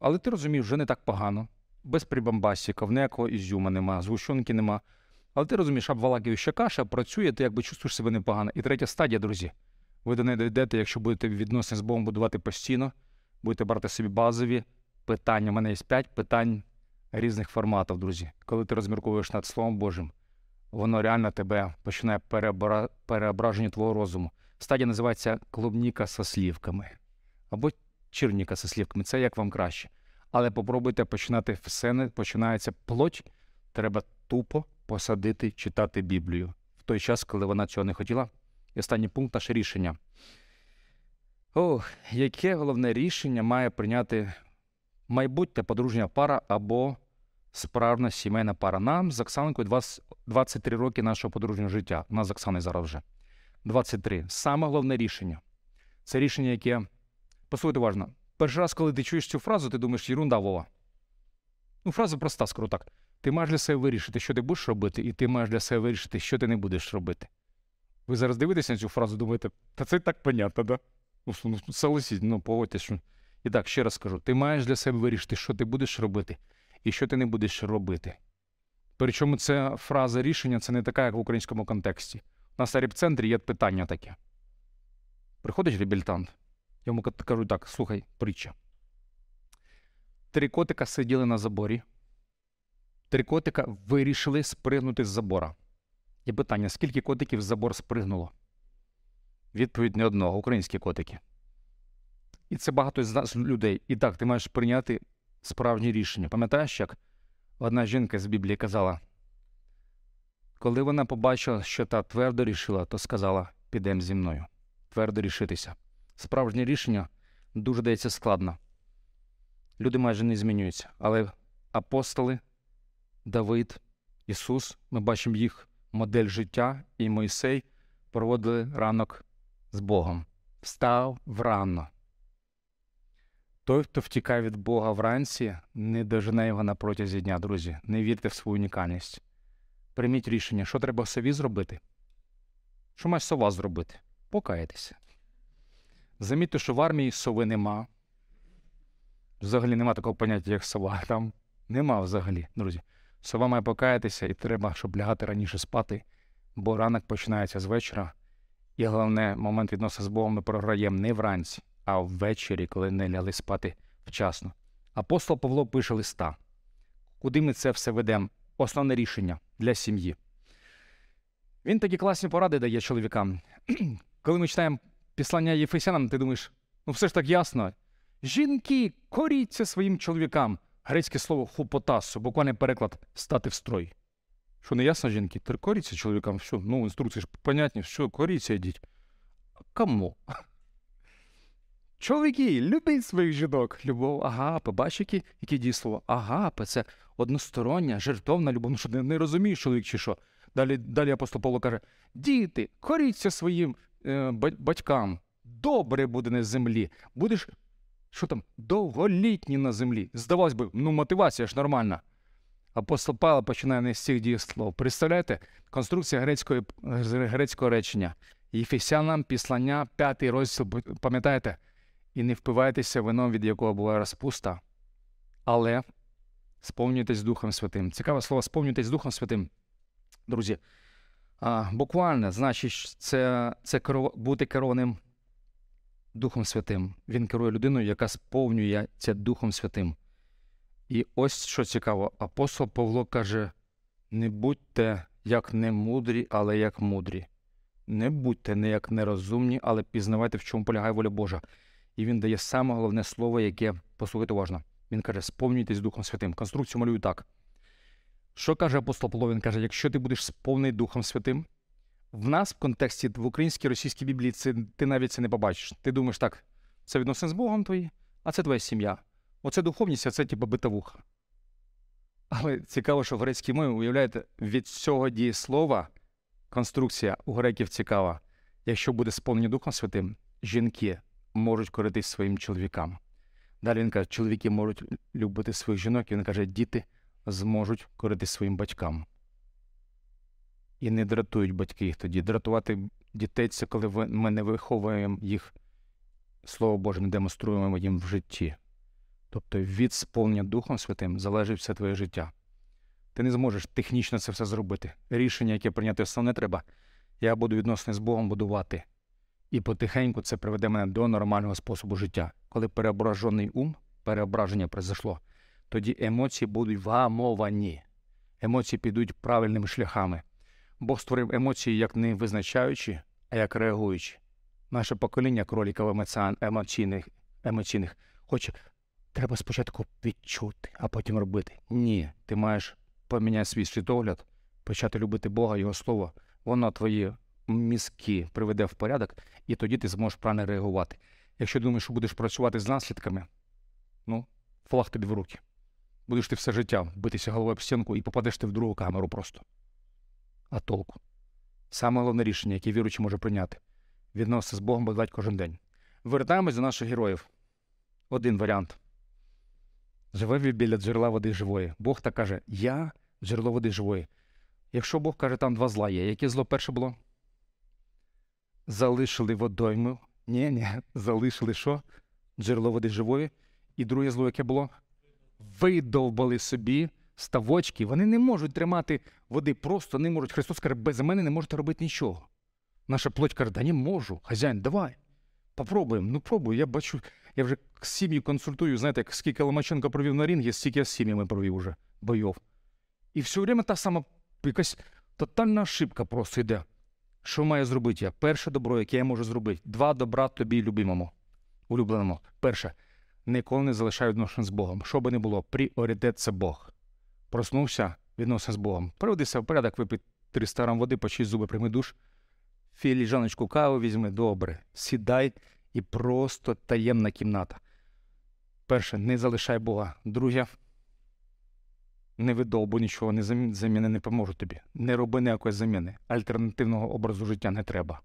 але ти розумієш, вже не так погано. Без прибамбасіків, ніякого ізюма нема, згущенки нема. Але ти розумієш, обвалакуюча каша працює, ти якби чувствуєш себе непогано. І третя стадія, друзі. Ви до неї дійдете, якщо будете відносини з Богом будувати постійно, будете брати собі базові питання. У мене є п'ять питань різних форматів, друзі. Коли ти розмірковуєш над Словом Божим, воно реально тебе починає переобра... переображення твого розуму. Стадія називається клубніка со слівками або черніка со слівками. Це як вам краще. Але попробуйте починати все, починається плоть. Треба тупо посадити читати Біблію в той час, коли вона цього не хотіла. І останній пункт наше рішення. О, яке головне рішення має прийняти майбутня подружня пара або справна сімейна пара? Нам з Оксанкою 20, 23 роки нашого подружнього життя. У нас з Оксаною зараз вже 23. Саме головне рішення. Це рішення, яке. Послухайте уважно. Перший раз, коли ти чуєш цю фразу, ти думаєш, ерунда Вова. Ну, фраза проста, скажу так. Ти маєш для себе вирішити, що ти будеш робити, і ти маєш для себе вирішити, що ти не будеш робити. Ви зараз дивитеся на цю фразу, думаєте, та це так понятно, да? Ну, ну согласіть, ну погодьтесь. що... І так, ще раз скажу: ти маєш для себе вирішити, що ти будеш робити і що ти не будеш робити. Причому ця фраза рішення це не така, як в українському контексті. На старіп-центрі є питання таке. Приходить реабілітант, йому кажуть так: слухай, притча. Три котика сиділи на заборі. Три котика вирішили спригнути з забора. Є питання: скільки котиків з забор спригнуло? Відповідь не одного українські котики. І це багато з нас людей. І так, ти маєш прийняти справжнє рішення. Пам'ятаєш, як одна жінка з Біблії казала, коли вона побачила, що та твердо рішила, то сказала: підемо зі мною. Твердо рішитися. Справжнє рішення дуже дається складно. Люди майже не змінюються. Але апостоли, Давид, Ісус, ми бачимо їх модель життя, і Мойсей проводили ранок з Богом. Встав врано. Той, хто втікає від Бога вранці, не дожене його на протязі дня, друзі. Не вірте в свою унікальність. Прийміть рішення, що треба сові зробити. Що має сова зробити? Покаятися. Замітьте, що в армії сови нема. Взагалі нема такого поняття, як сова. Там нема взагалі, друзі. Сова має покаятися, і треба, щоб лягати раніше спати, бо ранок починається з вечора. І головне, момент відносин з Богом ми програємо не вранці, а ввечері, коли не лягли спати вчасно. Апостол Павло пише листа. Куди ми це все ведемо? Основне рішення для сім'ї. Він такі класні поради дає чоловікам. Коли ми читаємо післання Єфесянам, ти думаєш, ну все ж так ясно. Жінки, коріться своїм чоловікам. Грецьке слово хупотасу, буквальний переклад стати в строй. Що не ясно, жінки? Коріться чоловікам, що? Ну, інструкції ж понятні, що коріться йдіть. Кому? Чоловіки, любіть своїх жінок. Любов, агапе, бачиш, які, які дієслова? Агапе, це одностороння, жертовна любов. Ну що не, не розумієш, чоловік чи що? Далі далі апостол Павло каже: діти, коріться своїм е, батькам. Добре буде на землі. Будеш, що там, довголітній на землі. Здавалось би, ну мотивація ж нормальна. Апостол Павло починає не з цих дієслов. Представляєте, конструкція грецької, грецького речення. Єфесянам післання, п'ятий розділ, пам'ятаєте? І не впивайтеся вином, від якого була розпуста, але сповнюйтесь Духом Святим. Цікаве слово сповнюйтесь Духом Святим. Друзі, а, буквально, значить, це це бути керованим Духом Святим. Він керує людиною, яка сповнюється Духом Святим. І ось що цікаво, апостол Павло каже: не будьте як не мудрі, але як мудрі. Не будьте не як нерозумні, але пізнавайте, в чому полягає воля Божа. І він дає саме головне слово, яке послухайте уважно. Він каже: сповнюйтесь Духом Святим. Конструкцію малюю так. Що каже апостол Павло? Він каже, якщо ти будеш сповнений Духом Святим, в нас в контексті в українській російській Біблії це, ти навіть це не побачиш. Ти думаєш, так, це відносини з Богом твої, а це твоя сім'я. Оце духовність, а це типу битовуха. Але цікаво, що в грецькій мові, уявляєте, від цього дієслова конструкція у греків цікава. Якщо буде сповнені Духом Святим, жінки можуть коритись своїм чоловікам. Далі він каже, чоловіки можуть любити своїх жінок, і він каже, діти зможуть коритись своїм батькам. І не дратують батьки їх тоді. Дратувати дітей це коли ми не виховуємо їх, Слово Боже, не демонструємо їм в житті. Тобто від сповнення Духом Святим залежить все твоє життя. Ти не зможеш технічно це все зробити. Рішення, яке прийняти основне треба, я буду відносини з Богом будувати. І потихеньку це приведе мене до нормального способу життя. Коли переображений ум, переображення произошло, тоді емоції будуть вгамовані. Емоції підуть правильними шляхами. Бог створив емоції як не визначаючі, а як реагуючі. Наше покоління кроліків емоційних, емоційних хоче треба спочатку відчути, а потім робити. Ні, ти маєш поміняти свій світогляд, почати любити Бога, Його Слово. Воно твої мізки приведе в порядок, і тоді ти зможеш правильно реагувати. Якщо думаєш, що будеш працювати з наслідками, ну, флаг тобі в руки. Будеш ти все життя битися головою об стінку і попадеш ти в другу камеру просто. А толку? Саме головне рішення, яке віруючий може прийняти відносити з Богом будувати кожен день. Вертаємось до наших героїв. Один варіант. Живе біля джерела води живої. Бог так каже: Я джерело води живої. Якщо Бог каже, там два зла є, яке зло перше було? Залишили водойму. Ні, ні, залишили що? Джерело води живої. І друге зло, яке було? Видовбали собі ставочки. Вони не можуть тримати води, просто не можуть. Христос каже, без мене не можете робити нічого. Наша плоть каже, да не можу. Хазяїн, давай. Попробуємо. Ну пробуй. Я бачу, я вже сім'ї консультую, знаєте, скільки Ломаченко провів на рингі, стільки я з сім'ями провів уже бойов. І все время та сама якась тотальна ошибка просто йде. Що маю зробити я? Перше добро, яке я можу зробити. Два добра тобі любимому, улюбленому. Перше, ніколи не залишай відношення з Богом. Що би не було, пріоритет це Бог. Проснувся, відносин з Богом. Приведися в порядок, випий 300 грам води, почись зуби, прийми душ. Філіжаночку кави візьми, добре. Сідай і просто таємна кімната. Перше, не залишай Бога. Друге, не видовбу нічого, не замі- заміни не поможуть тобі. Не роби ніякої заміни. Альтернативного образу життя не треба.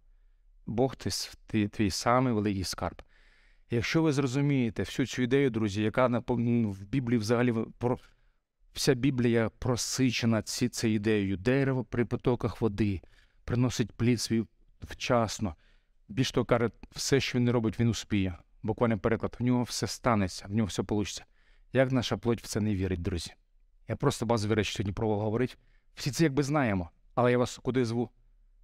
Бог ти, твій самий великий скарб. Якщо ви зрозумієте всю цю ідею, друзі, яка ну, в Біблії взагалі про вся Біблія просичена ці, цією ідеєю. Дерево при потоках води приносить плід свій вчасно. Більш того каже, все, що він не робить, він успіє. Буквально переклад, в нього все станеться, в нього все вийде. Як наша плоть в це не вірить, друзі? Я просто базові речі сьогодні пробував говорити. Всі це якби знаємо, але я вас куди зву?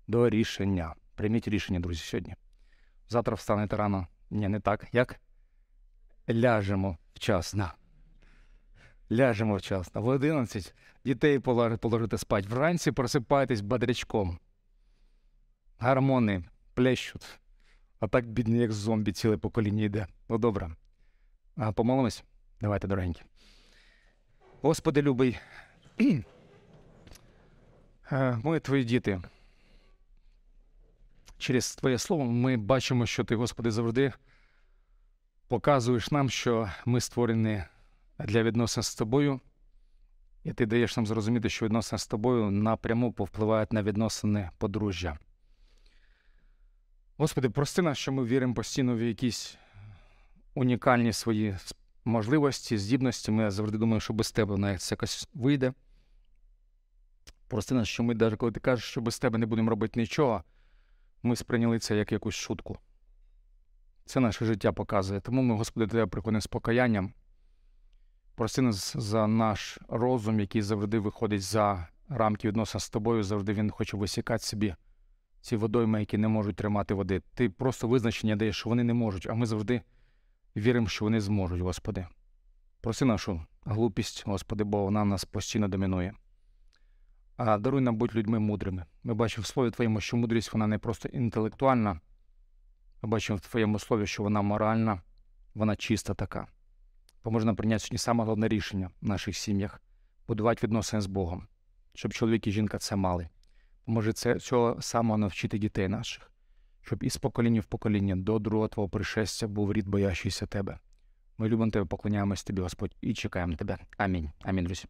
До рішення. Прийміть рішення, друзі, сьогодні. Завтра встанете рано. Ні, не так. Як? Ляжемо вчасно. Ляжемо вчасно. В 11 дітей полож- положити спать. Вранці просипайтесь бодрячком. Гормони плещуть. А так бідні, як зомбі, ціле покоління йде. Ну добре. А помолимось? Давайте, дорогенькі. Господи любий, е, ми твої діти. Через Твоє слово ми бачимо, що Ти, Господи, завжди показуєш нам, що ми створені для відносин з тобою, і ти даєш нам зрозуміти, що відносини з тобою напряму повпливають на відносини подружжя. Господи, прости нас, що ми віримо постійно в якісь унікальні свої можливості, здібності. Ми завжди думаємо, що без тебе навіть це якось вийде. Прости нас, що ми, навіть коли ти кажеш, що без тебе не будемо робити нічого, ми сприйняли це як якусь шутку. Це наше життя показує. Тому ми, Господи, тебе приходимо з покаянням. Прости нас за наш розум, який завжди виходить за рамки відносин з тобою, завжди він хоче висікати собі ці водойми, які не можуть тримати води. Ти просто визначення даєш, що вони не можуть, а ми завжди віримо, що вони зможуть, Господи. Проси нашу глупість, Господи, бо вона нас постійно домінує. А даруй нам бути людьми мудрими. Ми бачимо в слові Твоєму, що мудрість вона не просто інтелектуальна. Ми бачимо в Твоєму слові, що вона моральна, вона чиста така. Поможе нам прийняти сьогодні саме головне рішення в наших сім'ях будувати відносини з Богом. щоб чоловік і жінка це мали. Може, це цього самого навчити дітей наших, щоб із покоління в покоління до другого твого пришестя був рід боящийся тебе. Ми любимо тебе, поклоняємось тобі, Господь, і чекаємо тебе. Амінь. Амінь, друзі.